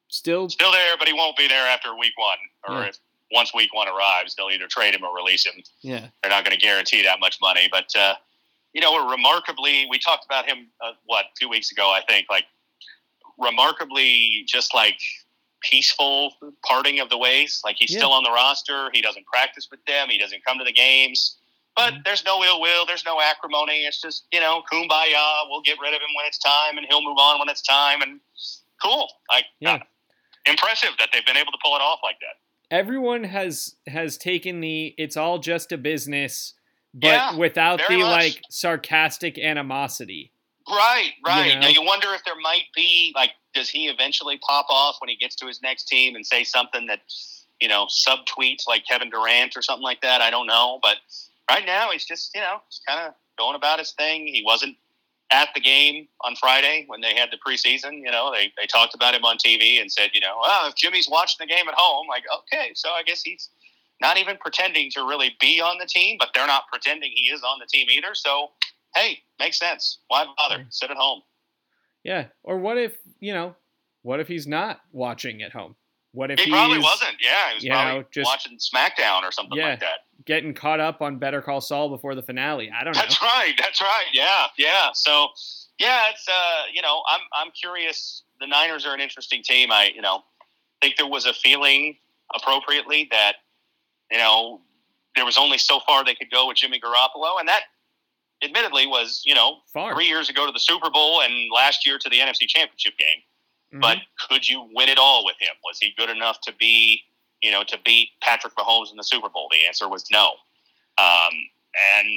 S1: still
S2: still there, but he won't be there after week one, or
S1: Yeah.
S2: if once week one arrives, they'll either trade him or release him.
S1: yeah
S2: they're not going to guarantee that much money. But uh, you know, we're remarkably. We talked about him uh, what two weeks ago, I think. Like remarkably, just like peaceful parting of the ways. Like he's
S1: Yeah.
S2: still on the roster. He doesn't practice with them. He doesn't come to the games. But
S1: Mhm.
S2: there's no ill will. There's no acrimony. It's just you know, kumbaya. We'll get rid of him when it's time, and he'll move on when it's time. And cool. Like
S1: Yeah.
S2: uh, impressive that they've been able to pull it off like that.
S1: everyone has has taken the it's all just a business, but
S2: Yeah,
S1: without the
S2: much.
S1: like sarcastic animosity.
S2: Right, right.
S1: know?
S2: Now you wonder if there might be like, does he eventually pop off when he gets to his next team and say something that, you know, subtweets like Kevin Durant or something like that? I don't know, but right now he's just, you know, just kind of going about his thing. He wasn't at the game on Friday when they had the preseason. You know, they they talked about him on TV and said, you know, oh, if Jimmy's watching the game at home, like, okay, so I guess he's not even pretending to really be on the team, but they're not pretending he is on the team either. So, hey, makes sense. Why bother? Sit at home.
S1: Yeah. Or what if you know? What if he's not watching at home? What if
S2: He probably wasn't. Yeah, he was
S1: you
S2: probably
S1: know, just-
S2: watching SmackDown or something
S1: Yeah.
S2: like that.
S1: Getting caught up on Better Call Saul before the finale? I don't know.
S2: That's right. That's right. Yeah, yeah. So, yeah, it's uh, you know, I'm I'm curious. The Niners are an interesting team. I you know think there was a feeling appropriately that you know there was only so far they could go with Jimmy Garoppolo, and that admittedly was you know
S1: Far.
S2: three years ago to the Super Bowl and last year to the NFC Championship game.
S1: Mhm.
S2: But could you win it all with him? Was he good enough to be, you know, to beat Patrick Mahomes in the Super Bowl? The answer was no. Um, and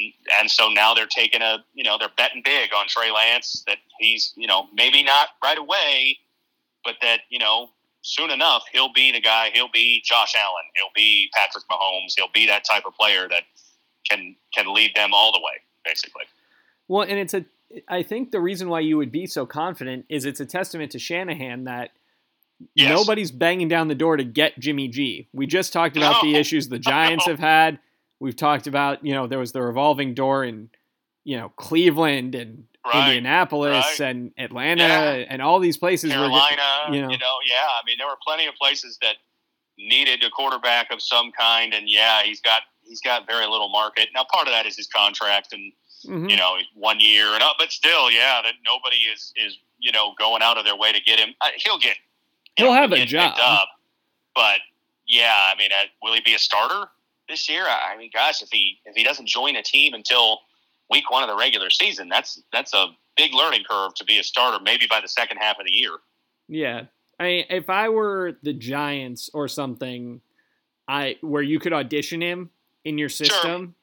S2: and so now they're taking a, you know, they're betting big on Trey Lance that he's, you know, maybe not right away, but that you know soon enough he'll be the guy. He'll be Josh Allen. He'll be Patrick Mahomes. He'll be that type of player that can can lead them all the way, basically.
S1: Well, and it's a. I think the reason why you would be so confident is it's a testament to Shanahan that
S2: Yes.
S1: nobody's banging down the door to get Jimmy G. We just talked about the issues the Giants
S2: No.
S1: have had. we've talked about, you know, there was the revolving door in, you know, Cleveland and
S2: Right,
S1: Indianapolis
S2: right.
S1: and Atlanta
S2: Yeah.
S1: and all these places.
S2: Carolina,
S1: you
S2: you
S1: know.
S2: know. yeah. I mean, there were plenty of places that needed a quarterback of some kind, and yeah, he's got he's got very little market. Now, part of that is his contract, and
S1: Mhm.
S2: you know, one year and up, but still, yeah, that nobody is is you know going out of their way to get him. He'll get you
S1: He'll
S2: know,
S1: have a job.
S2: Up, but yeah, I mean, uh, will he be a starter this year? I I mean, gosh, if he if he doesn't join a team until week one of the regular season, that's that's a big learning curve to be a starter. Maybe by the second half of the year.
S1: Yeah. I mean, if I were the Giants or something, I where you could audition him in your system,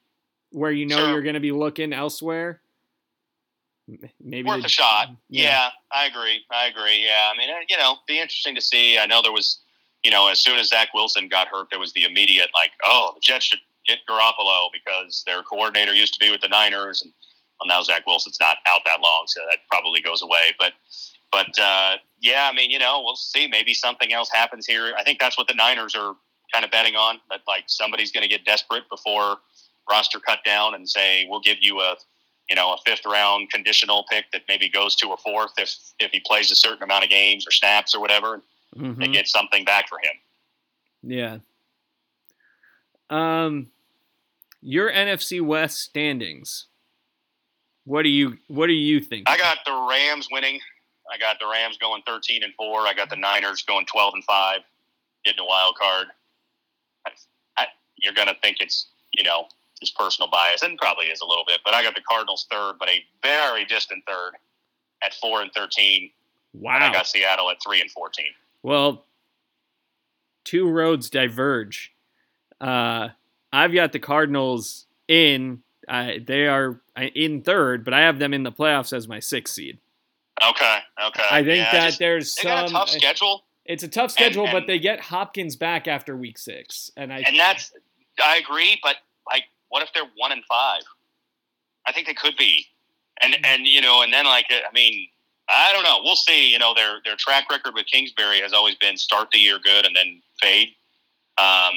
S1: where you know
S2: Sure.
S1: you're going to be looking elsewhere. Maybe
S2: worth a shot.
S1: Yeah.
S2: Yeah. I agree. I agree. Yeah, I mean, uh, you know, be interesting to see. I know there was, you know, as soon as Zach Wilson got hurt, there was the immediate like, oh, the Jets should get Garoppolo because their coordinator used to be with the Niners, and well, now Zach Wilson's not out that long, so that probably goes away. But, but uh, yeah, I mean, you know, we'll see. Maybe something else happens here. I think that's what the Niners are kind of betting on. That like somebody's going to get desperate before roster cut down and say we'll give you a you know, a fifth round conditional pick that maybe goes to a fourth if if he plays a certain amount of games or snaps or whatever,
S1: Mhm.
S2: and get something back for him.
S1: Yeah. Um, your NFC West standings. What do you What do you think?
S2: I got the Rams winning. I got the Rams going thirteen and four. I got the Niners going twelve and five, getting a wild card. I, I, you're gonna think it's you know just personal bias, and probably is a little bit, but I got the Cardinals third, but a very distant third at four and thirteen. And I got Seattle at three and fourteen.
S1: Well, two roads diverge. Uh, I've got the Cardinals in. Uh, they are in third, but I have them in the playoffs as my sixth seed.
S2: Okay, okay.
S1: I think
S2: Yeah,
S1: that
S2: just-
S1: there's
S2: they got a
S1: some.
S2: tough schedule.
S1: It's a tough schedule, but
S2: and-
S1: they get Hopkins back after week six, and I
S2: and that's I agree, but like, what if they're one and five? I think they could be, and and you know, and then like, I mean, I don't know. We'll see. You know, their their track record with Kingsbury has always been start the year good and then fade. Um,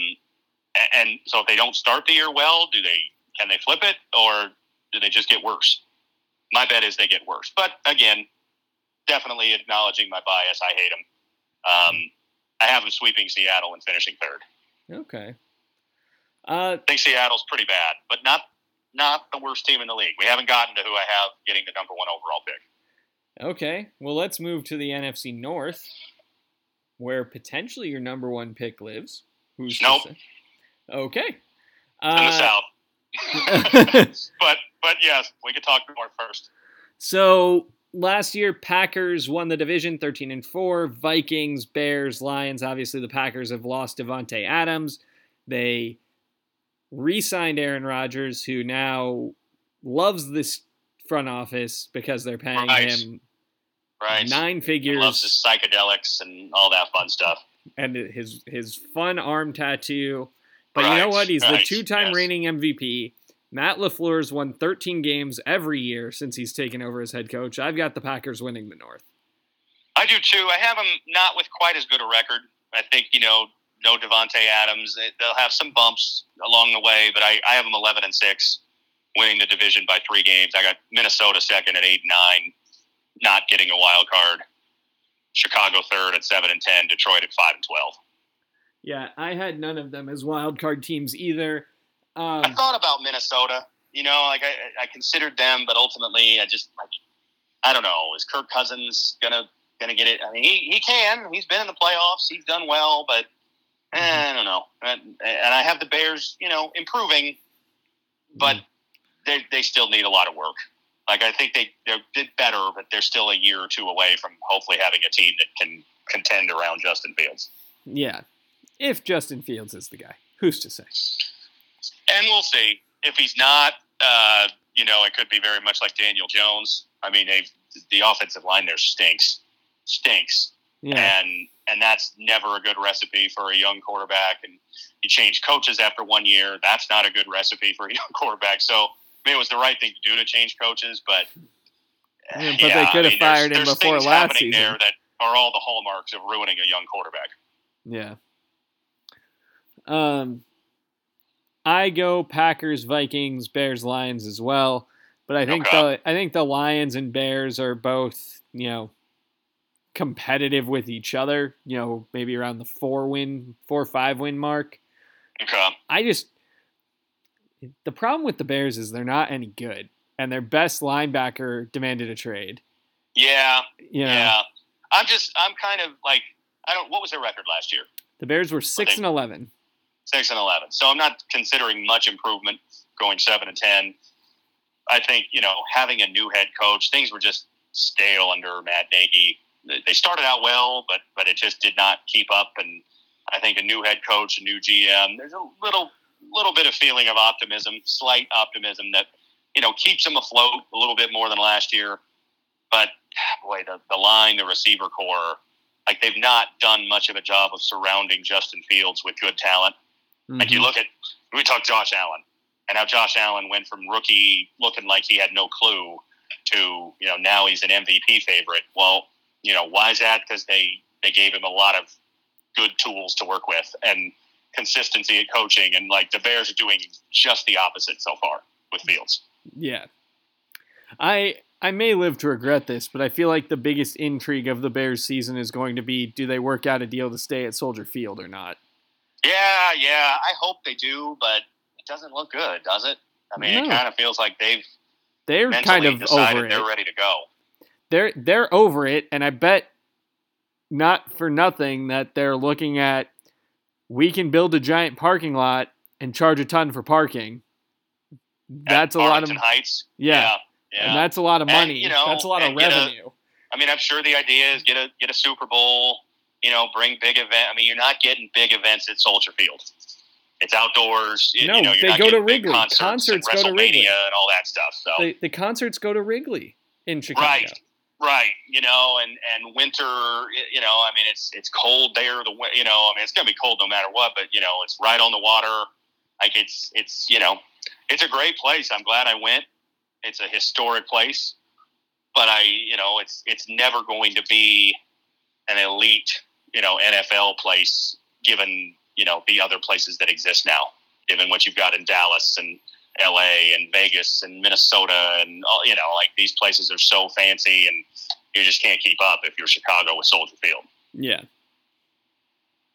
S2: a- and so if they don't start the year well, do they can they flip it or do they just get worse? My bet is they get worse. But again, definitely acknowledging my bias. I hate them. Um, I have them sweeping Seattle and finishing third.
S1: okay. Uh,
S2: I think Seattle's pretty bad, but not not the worst team in the league. We haven't gotten to who I have getting the number one overall pick.
S1: okay. Well, let's move to the NFC North, where potentially your number one pick lives. Who's
S2: Nope.
S1: Okay.
S2: In the
S1: Uh,
S2: South. but but yes, we could talk North first.
S1: So last year, Packers won the division, thirteen and four. Vikings, Bears, Lions. Obviously, the Packers have lost Davante Adams. They re-signed Aaron Rodgers, who now loves this front office because they're paying
S2: Right.
S1: him
S2: Right.
S1: nine
S2: He
S1: figures
S2: loves his psychedelics and all that fun stuff.
S1: and his his fun arm tattoo. But you know what? He's the two-time
S2: yes.
S1: reigning MVP. Matt LaFleur's won 13 games every year since he's taken over as head coach. I've got the Packers winning the North.
S2: I do too. I have them not with quite as good a record. I think you know, no Davante Adams. They- They'll have some bumps along the way, but I, I have them eleven and six, winning the division by three games. I got Minnesota second at eight and nine, not getting a wild card. Chicago third at seven and ten. Detroit at five and twelve.
S1: Yeah, I had none of them as wild card teams either.
S2: I
S1: Um,
S2: thought about Minnesota. You know, like I, I considered them, but ultimately, I just like I don't know. Is Kirk Cousins gonna gonna get it? I mean, he, he can. He's been in the playoffs. He's done well, but Mm-hmm. Eh, I don't know. And, and I have the Bears, you know, improving, but mm-hmm. they they still need a lot of work. Like I think they they did better, but they're still a year or two away from hopefully having a team that can contend around Justin Fields.
S1: yeah, if Justin Fields is the guy, who's to say?
S2: And we'll see if he's not. Uh, you know, it could be very much like Daniel Jones. I mean, they the offensive line there stinks, stinks,
S1: Yeah,
S2: and and that's never a good recipe for a young quarterback. And you change coaches after one year, that's not a good recipe for a young quarterback. So, I mean, it was the right thing to do to change coaches, but
S1: Yeah, but they could have
S2: there's-
S1: fired him
S2: there's
S1: before
S2: things
S1: last
S2: happening
S1: season.
S2: There that are all the hallmarks of ruining a young quarterback.
S1: yeah. Um, I go Packers, Vikings, Bears, Lions as well. But I think
S2: Okay.
S1: the I think the Lions and Bears are both you know competitive with each other. You know, maybe around the four win, four or five win mark.
S2: Okay.
S1: I just the problem with the Bears is they're not any good, and their best linebacker demanded a trade.
S2: Yeah.
S1: You know,
S2: Yeah. I'm just. I'm kind of like. I don't. What was their record last year?
S1: the Bears were six and eleven.
S2: Six and eleven. So I'm not considering much improvement going seven and ten. I think you know having a new head coach, things were just stale under Matt Nagy. They started out well, but but it just did not keep up. And I think a new head coach, a new GM, there's a little little bit of feeling of optimism, slight optimism that you know keeps them afloat a little bit more than last year. But boy, the the line, the receiver corps, like they've not done much of a job of surrounding Justin Fields with good talent. Like you
S1: Mhm.
S2: look at, we talk Josh Allen, and how Josh Allen went from rookie looking like he had no clue to you know now he's an MVP favorite. Well, you know why is that? Because they they gave him a lot of good tools to work with and consistency at coaching, and like the Bears are doing just the opposite so far with Fields.
S1: Yeah. I I may live to regret this, but I feel like the biggest intrigue of the Bears season is going to be do they work out a deal to stay at Soldier Field or not?
S2: Yeah, yeah, I hope they do, but it doesn't look good, does it? I mean,
S1: No.
S2: it kind of feels like they've
S1: They're kind of over it.
S2: they're ready to go.
S1: They're they're over it and I bet not for nothing that they're looking at we can build a giant parking lot and charge a ton for parking. That's a
S2: At
S1: lot of
S2: Arlington Heights.
S1: yeah,
S2: yeah. yeah.
S1: and that's a lot of
S2: And,
S1: money.
S2: you know,
S1: that's a lot of
S2: and get a-
S1: revenue.
S2: I mean, I'm sure the idea is get a get a Super Bowl. You know, bring big event. I mean, you're not getting big events at Soldier Field. It's outdoors. You,
S1: No,
S2: you know, you're
S1: they
S2: not
S1: go to Wrigley.
S2: Concerts,
S1: Concerts go to Wrigley.
S2: And all that stuff. So
S1: the, the concerts go to Wrigley in Chicago.
S2: right, right. You know, and and winter. You know, I mean, it's it's cold there. The you know, I mean, it's gonna be cold no matter what. But you know, it's right on the water. Like it's it's you know, it's a great place. I'm glad I went. It's a historic place, but I you know, it's it's never going to be an elite you know NFL place given you know the other places that exist now. Given what you've got in Dallas and L.A. and Vegas and Minnesota and all, you know like these places are so fancy and you just can't keep up if you're Chicago with Soldier Field.
S1: Yeah.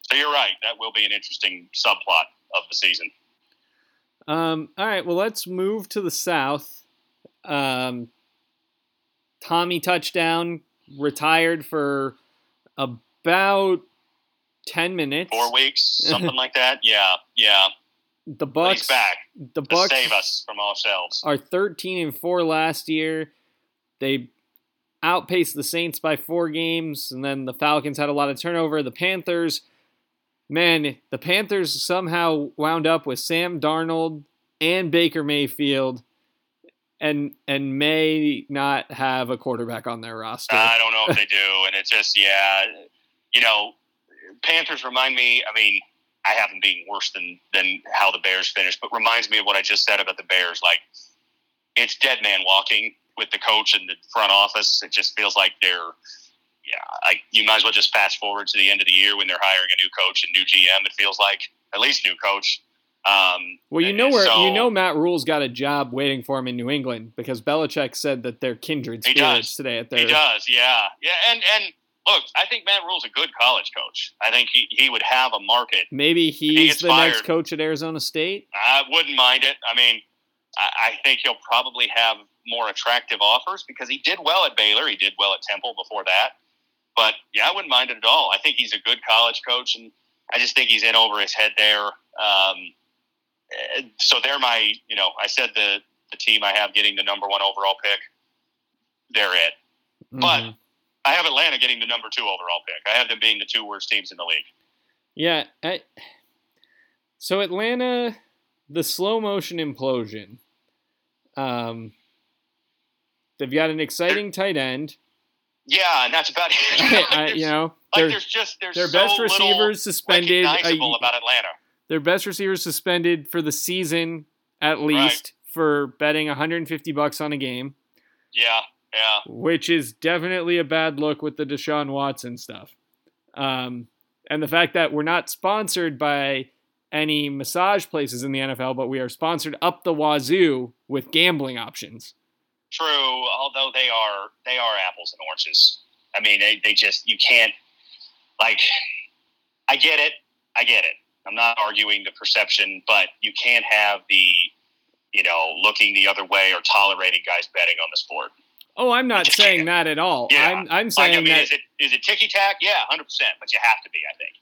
S2: So you're right. That will be an interesting subplot of the season.
S1: Um, all right, well, let's move to the South. Um, Tommy touchdown retired for about ten minutes.
S2: Four weeks, something like that. Yeah, yeah.
S1: The Bucks
S2: back
S1: The Bucks
S2: save us from ourselves.
S1: are thirteen and four last year. They outpaced the Saints by four games, and then the Falcons had a lot of turnover. The Panthers, man, the Panthers somehow wound up with Sam Darnold and Baker Mayfield, and and may not have a quarterback on their roster.
S2: I don't know if they do, and it's just yeah, you know, Panthers remind me. I mean, I have them being worse than than how the Bears finished, but reminds me of what I just said about the Bears. Like it's dead man walking with the coach and the front office. It just feels like they're yeah. Like you might as well just fast forward to the end of the year when they're hiring a new coach and new GM. It feels like at least new coach. Um,
S1: well, you know where
S2: so-
S1: you know Matt Rhule's got a job waiting for him in New England because Belichick said that they're kindred spirits today at their
S2: He does, yeah, yeah. And and look, I think Matt Rhule's a good college coach. I think he, he would have a market.
S1: Maybe he's
S2: gets
S1: the next coach at Arizona State.
S2: I wouldn't mind it. I mean, I, I think he'll probably have more attractive offers because he did well at Baylor. He did well at Temple before that. But yeah, I wouldn't mind it at all. I think he's a good college coach, and I just think he's in over his head there. Um, eh, so they're my, you know, I said the the team I have getting the number one overall pick. They're it. But-
S1: Mhm.
S2: I have Atlanta getting the number two overall pick. I have them being the two worst teams in the league.
S1: Yeah. I, so Atlanta, the slow motion implosion. Um, they've got an exciting tight end.
S2: Yeah, and that's about it.
S1: I, you know,
S2: like there's just there's
S1: their
S2: so
S1: best receivers suspended. uh,
S2: about Atlanta.
S1: their best receivers suspended for the season at least for betting 150 bucks on a game,
S2: Yeah, yeah.
S1: which is definitely a bad look with the Deshaun Watson stuff. Um, and the fact that we're not sponsored by any massage places in the NFL, but we are sponsored up the wazoo with gambling options.
S2: True, although they are they are apples and oranges. I mean, they, they just you can't like. I get it. I get it. I'm not arguing the perception, but you can't have the you know looking the other way or tolerating guys betting on the sport.
S1: Oh, I'm not saying that at all.
S2: Yeah.
S1: I'm I'm
S2: Like,
S1: saying
S2: I mean,
S1: that
S2: is it is it ticky tack? Yeah, hundred percent. But you have to be. I think.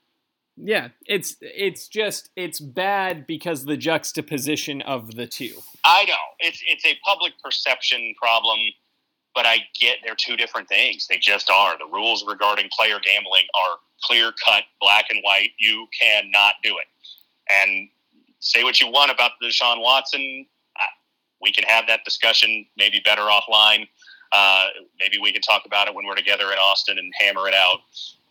S1: yeah, it's it's just it's bad because the juxtaposition of the two.
S2: I know it's it's a public perception problem, but I get they're two different things. They just are. The rules regarding player gambling are clear cut, black and white. You cannot do it. And say what you want about the Deshaun Watson. We can have that discussion maybe better offline. Uh, maybe we can talk about it when we're together in Austin and hammer it out.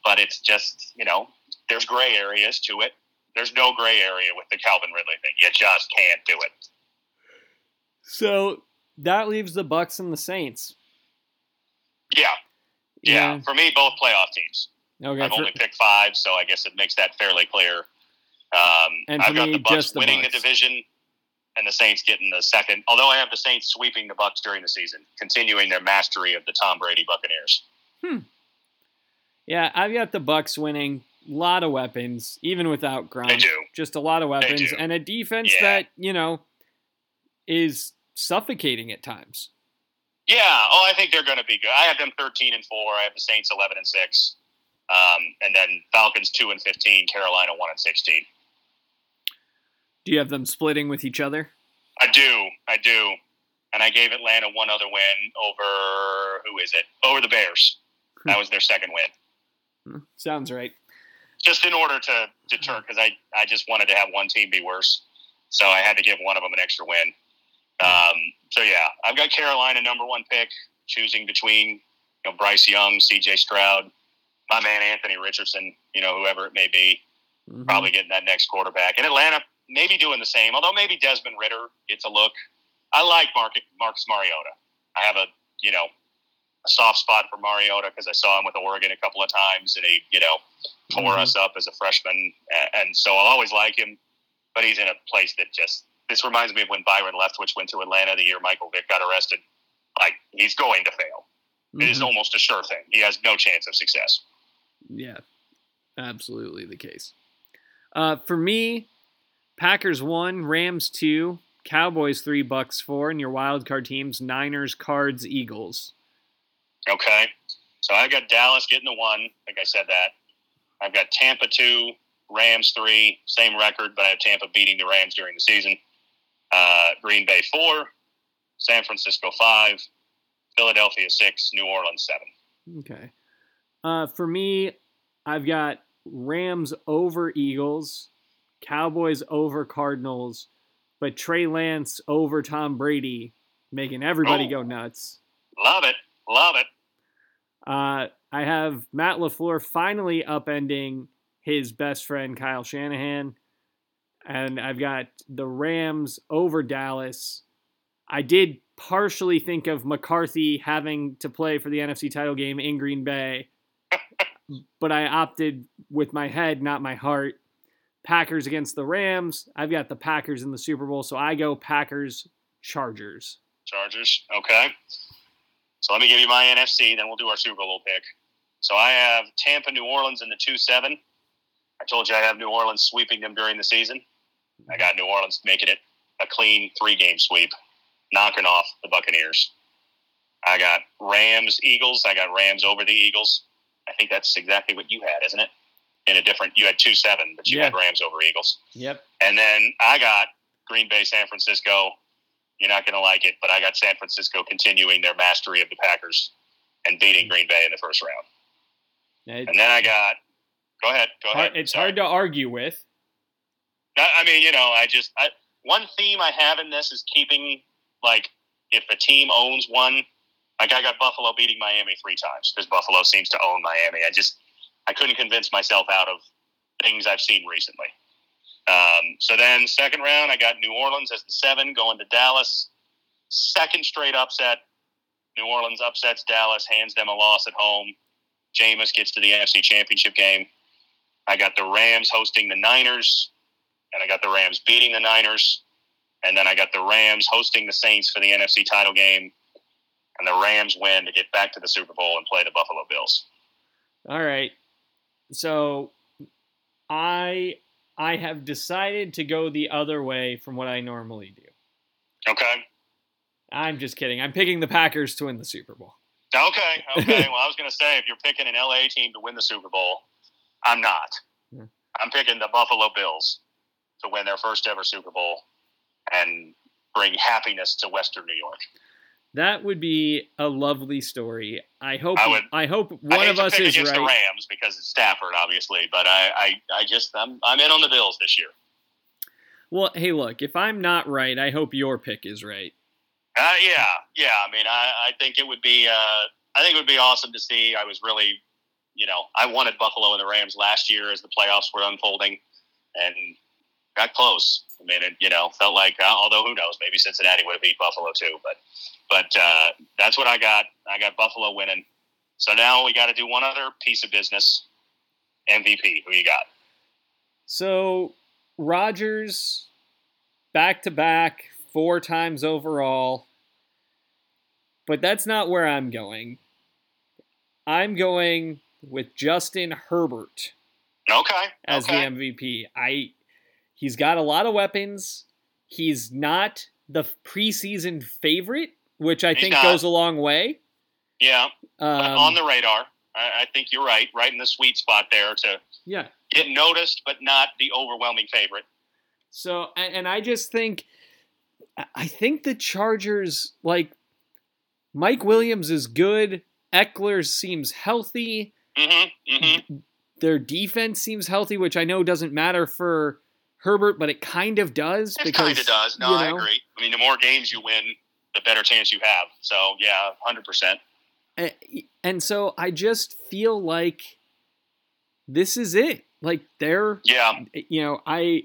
S2: But it's just, you know, there's gray areas to it. There's no gray area with the Calvin Ridley thing. You just can't do it.
S1: So that leaves the Bucks and the Saints.
S2: Yeah, Yeah, for me, both playoff teams.
S1: Okay.
S2: I've
S1: for-
S2: only picked five, so I guess it makes that fairly clear. Um,
S1: And
S2: I've got the Bucks
S1: the
S2: winning
S1: Bucks.
S2: the division, and the Saints getting the second. Although I have the Saints sweeping the Bucks during the season, continuing their mastery of the Tom Brady Buccaneers. Hmm.
S1: yeah, I've got the Bucks winning. A lot of weapons, even without
S2: They do.
S1: Just a lot of weapons and a defense
S2: Yeah.
S1: that you know is suffocating at times.
S2: Yeah. Oh, I think they're going to be good. I have them thirteen and four. I have the Saints eleven and six, um, and then Falcons two and fifteen. Carolina one and sixteen.
S1: Do you have them splitting with each other?
S2: I do. I do. And I gave Atlanta one other win over who is it? Over the Bears. That was their second win.
S1: Hmm, Sounds right.
S2: Just in order to deter, because I, I just wanted to have one team be worse. So I had to give one of them an extra win. Um, so yeah, I've got Carolina number one pick, choosing between you know Bryce Young, C.J. Stroud, my man Anthony Richardson, you know whoever it may be,
S1: Mhm.
S2: probably getting that next quarterback. And Atlanta maybe doing the same, although maybe Desmond Ridder gets a look. I like Mark, Marcus Mariota. I have a you know a soft spot for Mariota because I saw him with Oregon a couple of times, and he you know tore
S1: Mhm.
S2: us up as a freshman, and so I'll always like him. But he's in a place that just this reminds me of when Byron Leftwich went to Atlanta the year Michael Vick got arrested. Like he's going to fail. It is
S1: Mhm.
S2: almost a sure thing. He has no chance of success.
S1: Yeah, absolutely the case. Uh, for me, Packers one, Rams two, Cowboys three, Bucks four, and your wild card teams Niners, Cards, Eagles.
S2: Okay. So I got Dallas getting the one. Like I said that. I've got Tampa two, Rams three, same record, but I have Tampa beating the Rams during the season. Uh, Green Bay four, San Francisco five, Philadelphia six, New Orleans seven.
S1: Okay. Uh, for me, I've got Rams over Eagles, Cowboys over Cardinals, but Trey Lance over Tom Brady, making everybody
S2: Oh.
S1: go nuts.
S2: Love it. Love it.
S1: Uh, I have Matt LaFleur finally upending his best friend Kyle Shanahan. And I've got the Rams over Dallas. I did partially think of McCarthy having to play for the NFC title game in Green Bay, but I opted with my head, not my heart. Packers against the Rams. I've got the Packers in the Super Bowl, so I go Packers Chargers.
S2: Chargers. Okay. So let me give you my NFC, then we'll do our Super Bowl pick. So I have Tampa, New Orleans in the 2 7. I told you I have New Orleans sweeping them during the season. I got New Orleans making it a clean three game sweep, knocking off the Buccaneers. I got Rams, Eagles. I got Rams over the Eagles. I think that's exactly what you had, isn't it? In a different, you had 2 7, but you
S1: Yeah.
S2: had Rams over Eagles.
S1: Yep.
S2: And then I got Green Bay, San Francisco. You're not going to like it, but I got San Francisco continuing their mastery of the Packers and beating Green Bay in the first round. And then I got. Go ahead. Go ahead.
S1: it's
S2: Sorry.
S1: hard to argue with.
S2: I I mean, you know, I just I, one theme I have in this is keeping like if a team owns one. Like I got Buffalo beating Miami three times because Buffalo seems to own Miami. I just I couldn't convince myself out of things I've seen recently. Um, so then second round, I got New Orleans as the seven going to Dallas. Second straight upset. New Orleans upsets Dallas, hands them a loss at home. Jameis gets to the NFC Championship game. I got the Rams hosting the Niners. and I got the Rams beating the Niners, and then I got the Rams hosting the Saints for the NFC title game, and the Rams win to get back to the Super Bowl and play the Buffalo Bills.
S1: All right. So I I have decided to go the other way from what I normally do.
S2: Okay.
S1: I'm just kidding. I'm picking the Packers to win the Super Bowl.
S2: Okay. Okay. well, I was going to say if you're picking an LA team to win the Super Bowl, I'm not.
S1: Yeah.
S2: I'm picking the Buffalo Bills to win their first ever Super Bowl and bring happiness to Western New York.
S1: That would be a lovely story. I hope.
S2: I
S1: I, hope one
S2: hate
S1: of us is
S2: against the. Rams because it's Stafford, obviously, but I, I, I just I'm, I'm in on the Bills this year.
S1: Well, hey, look. If I'm not right, I hope your pick is right.
S2: Uh, yeah, yeah. I mean, I, I think it would be, uh, I think it would be awesome to see. I was really, you know, I wanted Buffalo and the Rams last year as the playoffs were unfolding, and got close. I mean, it, you know, felt like, uh, although who knows, maybe Cincinnati would have beat Buffalo too. But, but uh, that's what I got. I got Buffalo winning. So now we got to do one other piece of business. MVP. Who you got?
S1: So Rodgers, back to back, four times overall. But that's not where I'm going. I'm going with Justin Herbert
S2: Okay.
S1: as
S2: okay.
S1: the MVP. I he's got a lot of weapons. He's not the preseason favorite, which I
S2: He's
S1: think
S2: not.
S1: goes a long way.
S2: Yeah,
S1: Um,
S2: on the radar. I, I think you're right. Right in the sweet spot there to
S1: yeah.
S2: get noticed, but not the overwhelming favorite.
S1: So, and, I just think, I- I think the Chargers, like, Mike Williams is good. Ekeler seems healthy.
S2: Mm-hmm. Mm-hmm.
S1: Their defense seems healthy, which I know doesn't matter for Herbert, but it kind of does.
S2: It
S1: because,
S2: kind of does. No,
S1: you
S2: I agree. I mean, the more games you win, the better chance you have. So yeah, hundred percent.
S1: And so I just feel like this is it. Like they're
S2: Yeah,
S1: you know, I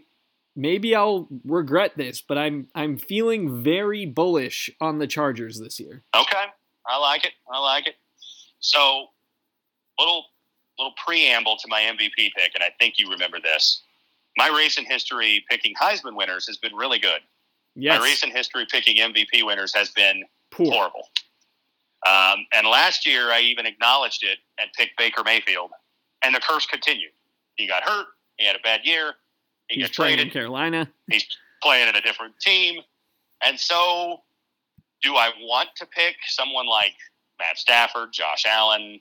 S1: maybe I'll regret this, but I'm I'm feeling very bullish on the Chargers this year.
S2: okay. I like it. I like it. So, little little preamble to my MVP pick, and I think you remember this. My recent history picking Heisman winners has been really good.
S1: Yes,
S2: My recent history picking MVP winners has been
S1: poor.
S2: horrible. Um, and last year, I even acknowledged it and picked Baker Mayfield, and the curse continued. He got hurt. He had a bad year. He
S1: He's
S2: got
S1: playing in
S2: traded,
S1: Carolina.
S2: playing in a different team. And so, do I want to pick someone like Matt Stafford, Josh Allen,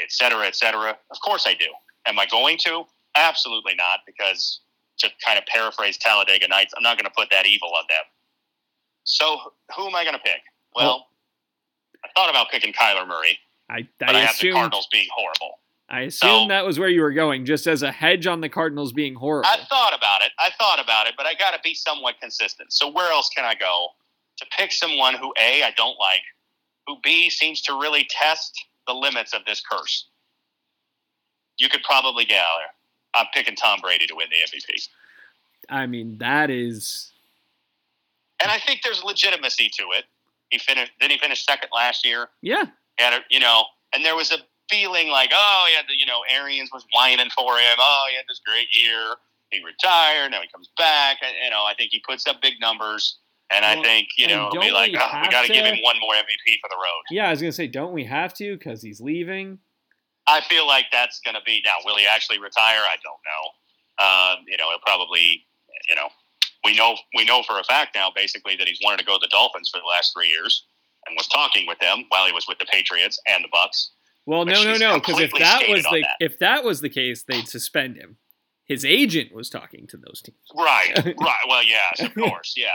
S2: et cetera, et cetera? Of course I do. Am I going to? Absolutely not, because to kind of paraphrase Talladega Nights, I'm not going to put that evil on them. So, who am I going to pick? Well, I thought about picking Kyler Murray,
S1: I
S2: but
S1: I
S2: I, have the Cardinals being horrible.
S1: I assume
S2: So-
S1: that was where you were going, just as a hedge on the Cardinals being horrible.
S2: I thought about it. I thought about it, but I got to be somewhat consistent. So where else can I go to pick someone who a I don't like, who b seems to really test the limits of this curse? You could probably get out there. I'm picking Tom Brady to win the MVP,
S1: I mean, that is
S2: and I think there's legitimacy to it. He finished. Then he finished second last year?
S1: yeah.
S2: And you know, and there was a feeling like, oh, yeah, the, you know, Arians was whining for him. Oh, he had this great year. He retired. Now he comes back. And, you know, I think he puts up big numbers. And I think, you know, be like,
S1: we
S2: oh, we got to give him one more MVP for the road.
S1: Yeah, I was gonna say, don't we have to? Because he's leaving.
S2: I feel like that's going to be now. Will he actually retire? I don't know. Um, you know, it'll probably, you know, we know we know for a fact now, basically, that he's wanted to go to the Dolphins for the last three years, and was talking with them while he was with the Patriots and the Bucks.
S1: Well, no, no, no. Because if that was the
S2: that.
S1: if that was the case, they'd suspend him. His agent was talking to those teams.
S2: Right, right. Well, yes, of course, yeah.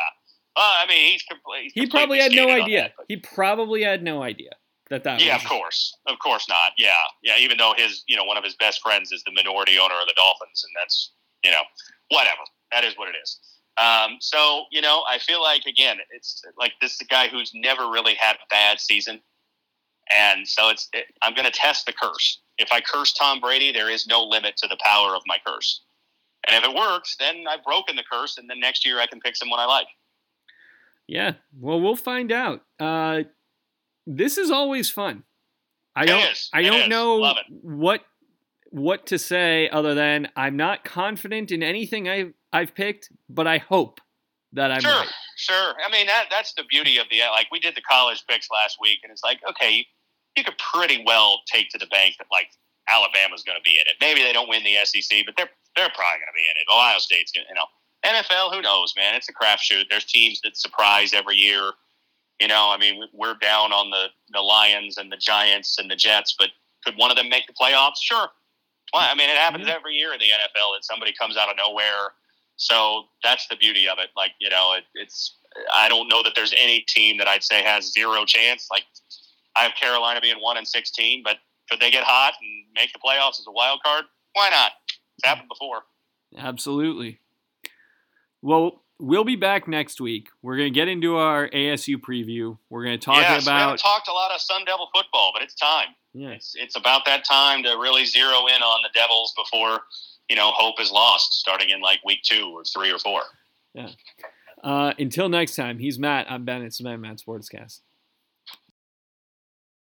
S2: Uh, I mean, he's, compl- he's
S1: He probably had no idea.
S2: that,
S1: He probably had no idea that that
S2: yeah,
S1: was.
S2: of course, of course not. Yeah, yeah. Even though his, you know, one of his best friends is the minority owner of the Dolphins, and that's, you know, whatever. That is what it is. Um, so, you know, I feel like again, it's like this is a guy who's never really had a bad season, and so it's. It, I'm going to test the curse. If I curse Tom Brady, there is no limit to the power of my curse. And if it works, then I've broken the curse, and then next year I can pick someone I like.
S1: Yeah. Well, we'll find out. Uh, this is always fun. I don't.
S2: is.
S1: I don't know what what to say other than I'm not confident in anything I've I've picked, but I hope that I'm
S2: sure,
S1: right.
S2: Sure. I mean, that that's the beauty of the like we did the college picks last week, and it's like okay, you could pretty well take to the bank that like Alabama's going to be in it. Maybe they don't win the SEC, but they're they're probably going to be in it. Ohio State's going to, you know. NFL, who knows, man? It's a crapshoot. There's teams that surprise every year. You know, I mean, we're down on the the Lions and the Giants and the Jets, but could one of them make the playoffs? Sure. Well, I mean, it happens mm-hmm. every year in the NFL that somebody comes out of nowhere. So that's the beauty of it. Like, you know, it, it's I don't know that there's any team that I'd say has zero chance. Like, I have Carolina being one and sixteen, but could they get hot and make the playoffs as a wild card? Why not? It's happened before.
S1: Absolutely. Well, we'll be back next week. We're going to get into our ASU preview. We're going to talk
S2: yes,
S1: about.
S2: We haven't talked a lot of Sun Devil football, but it's time.
S1: Yeah.
S2: It's it's about that time to really zero in on the Devils before you know hope is lost, starting in like week two or three or four.
S1: Yeah. Uh, until next time, he's Matt. I'm Ben. It's the Man Matt Sportscast.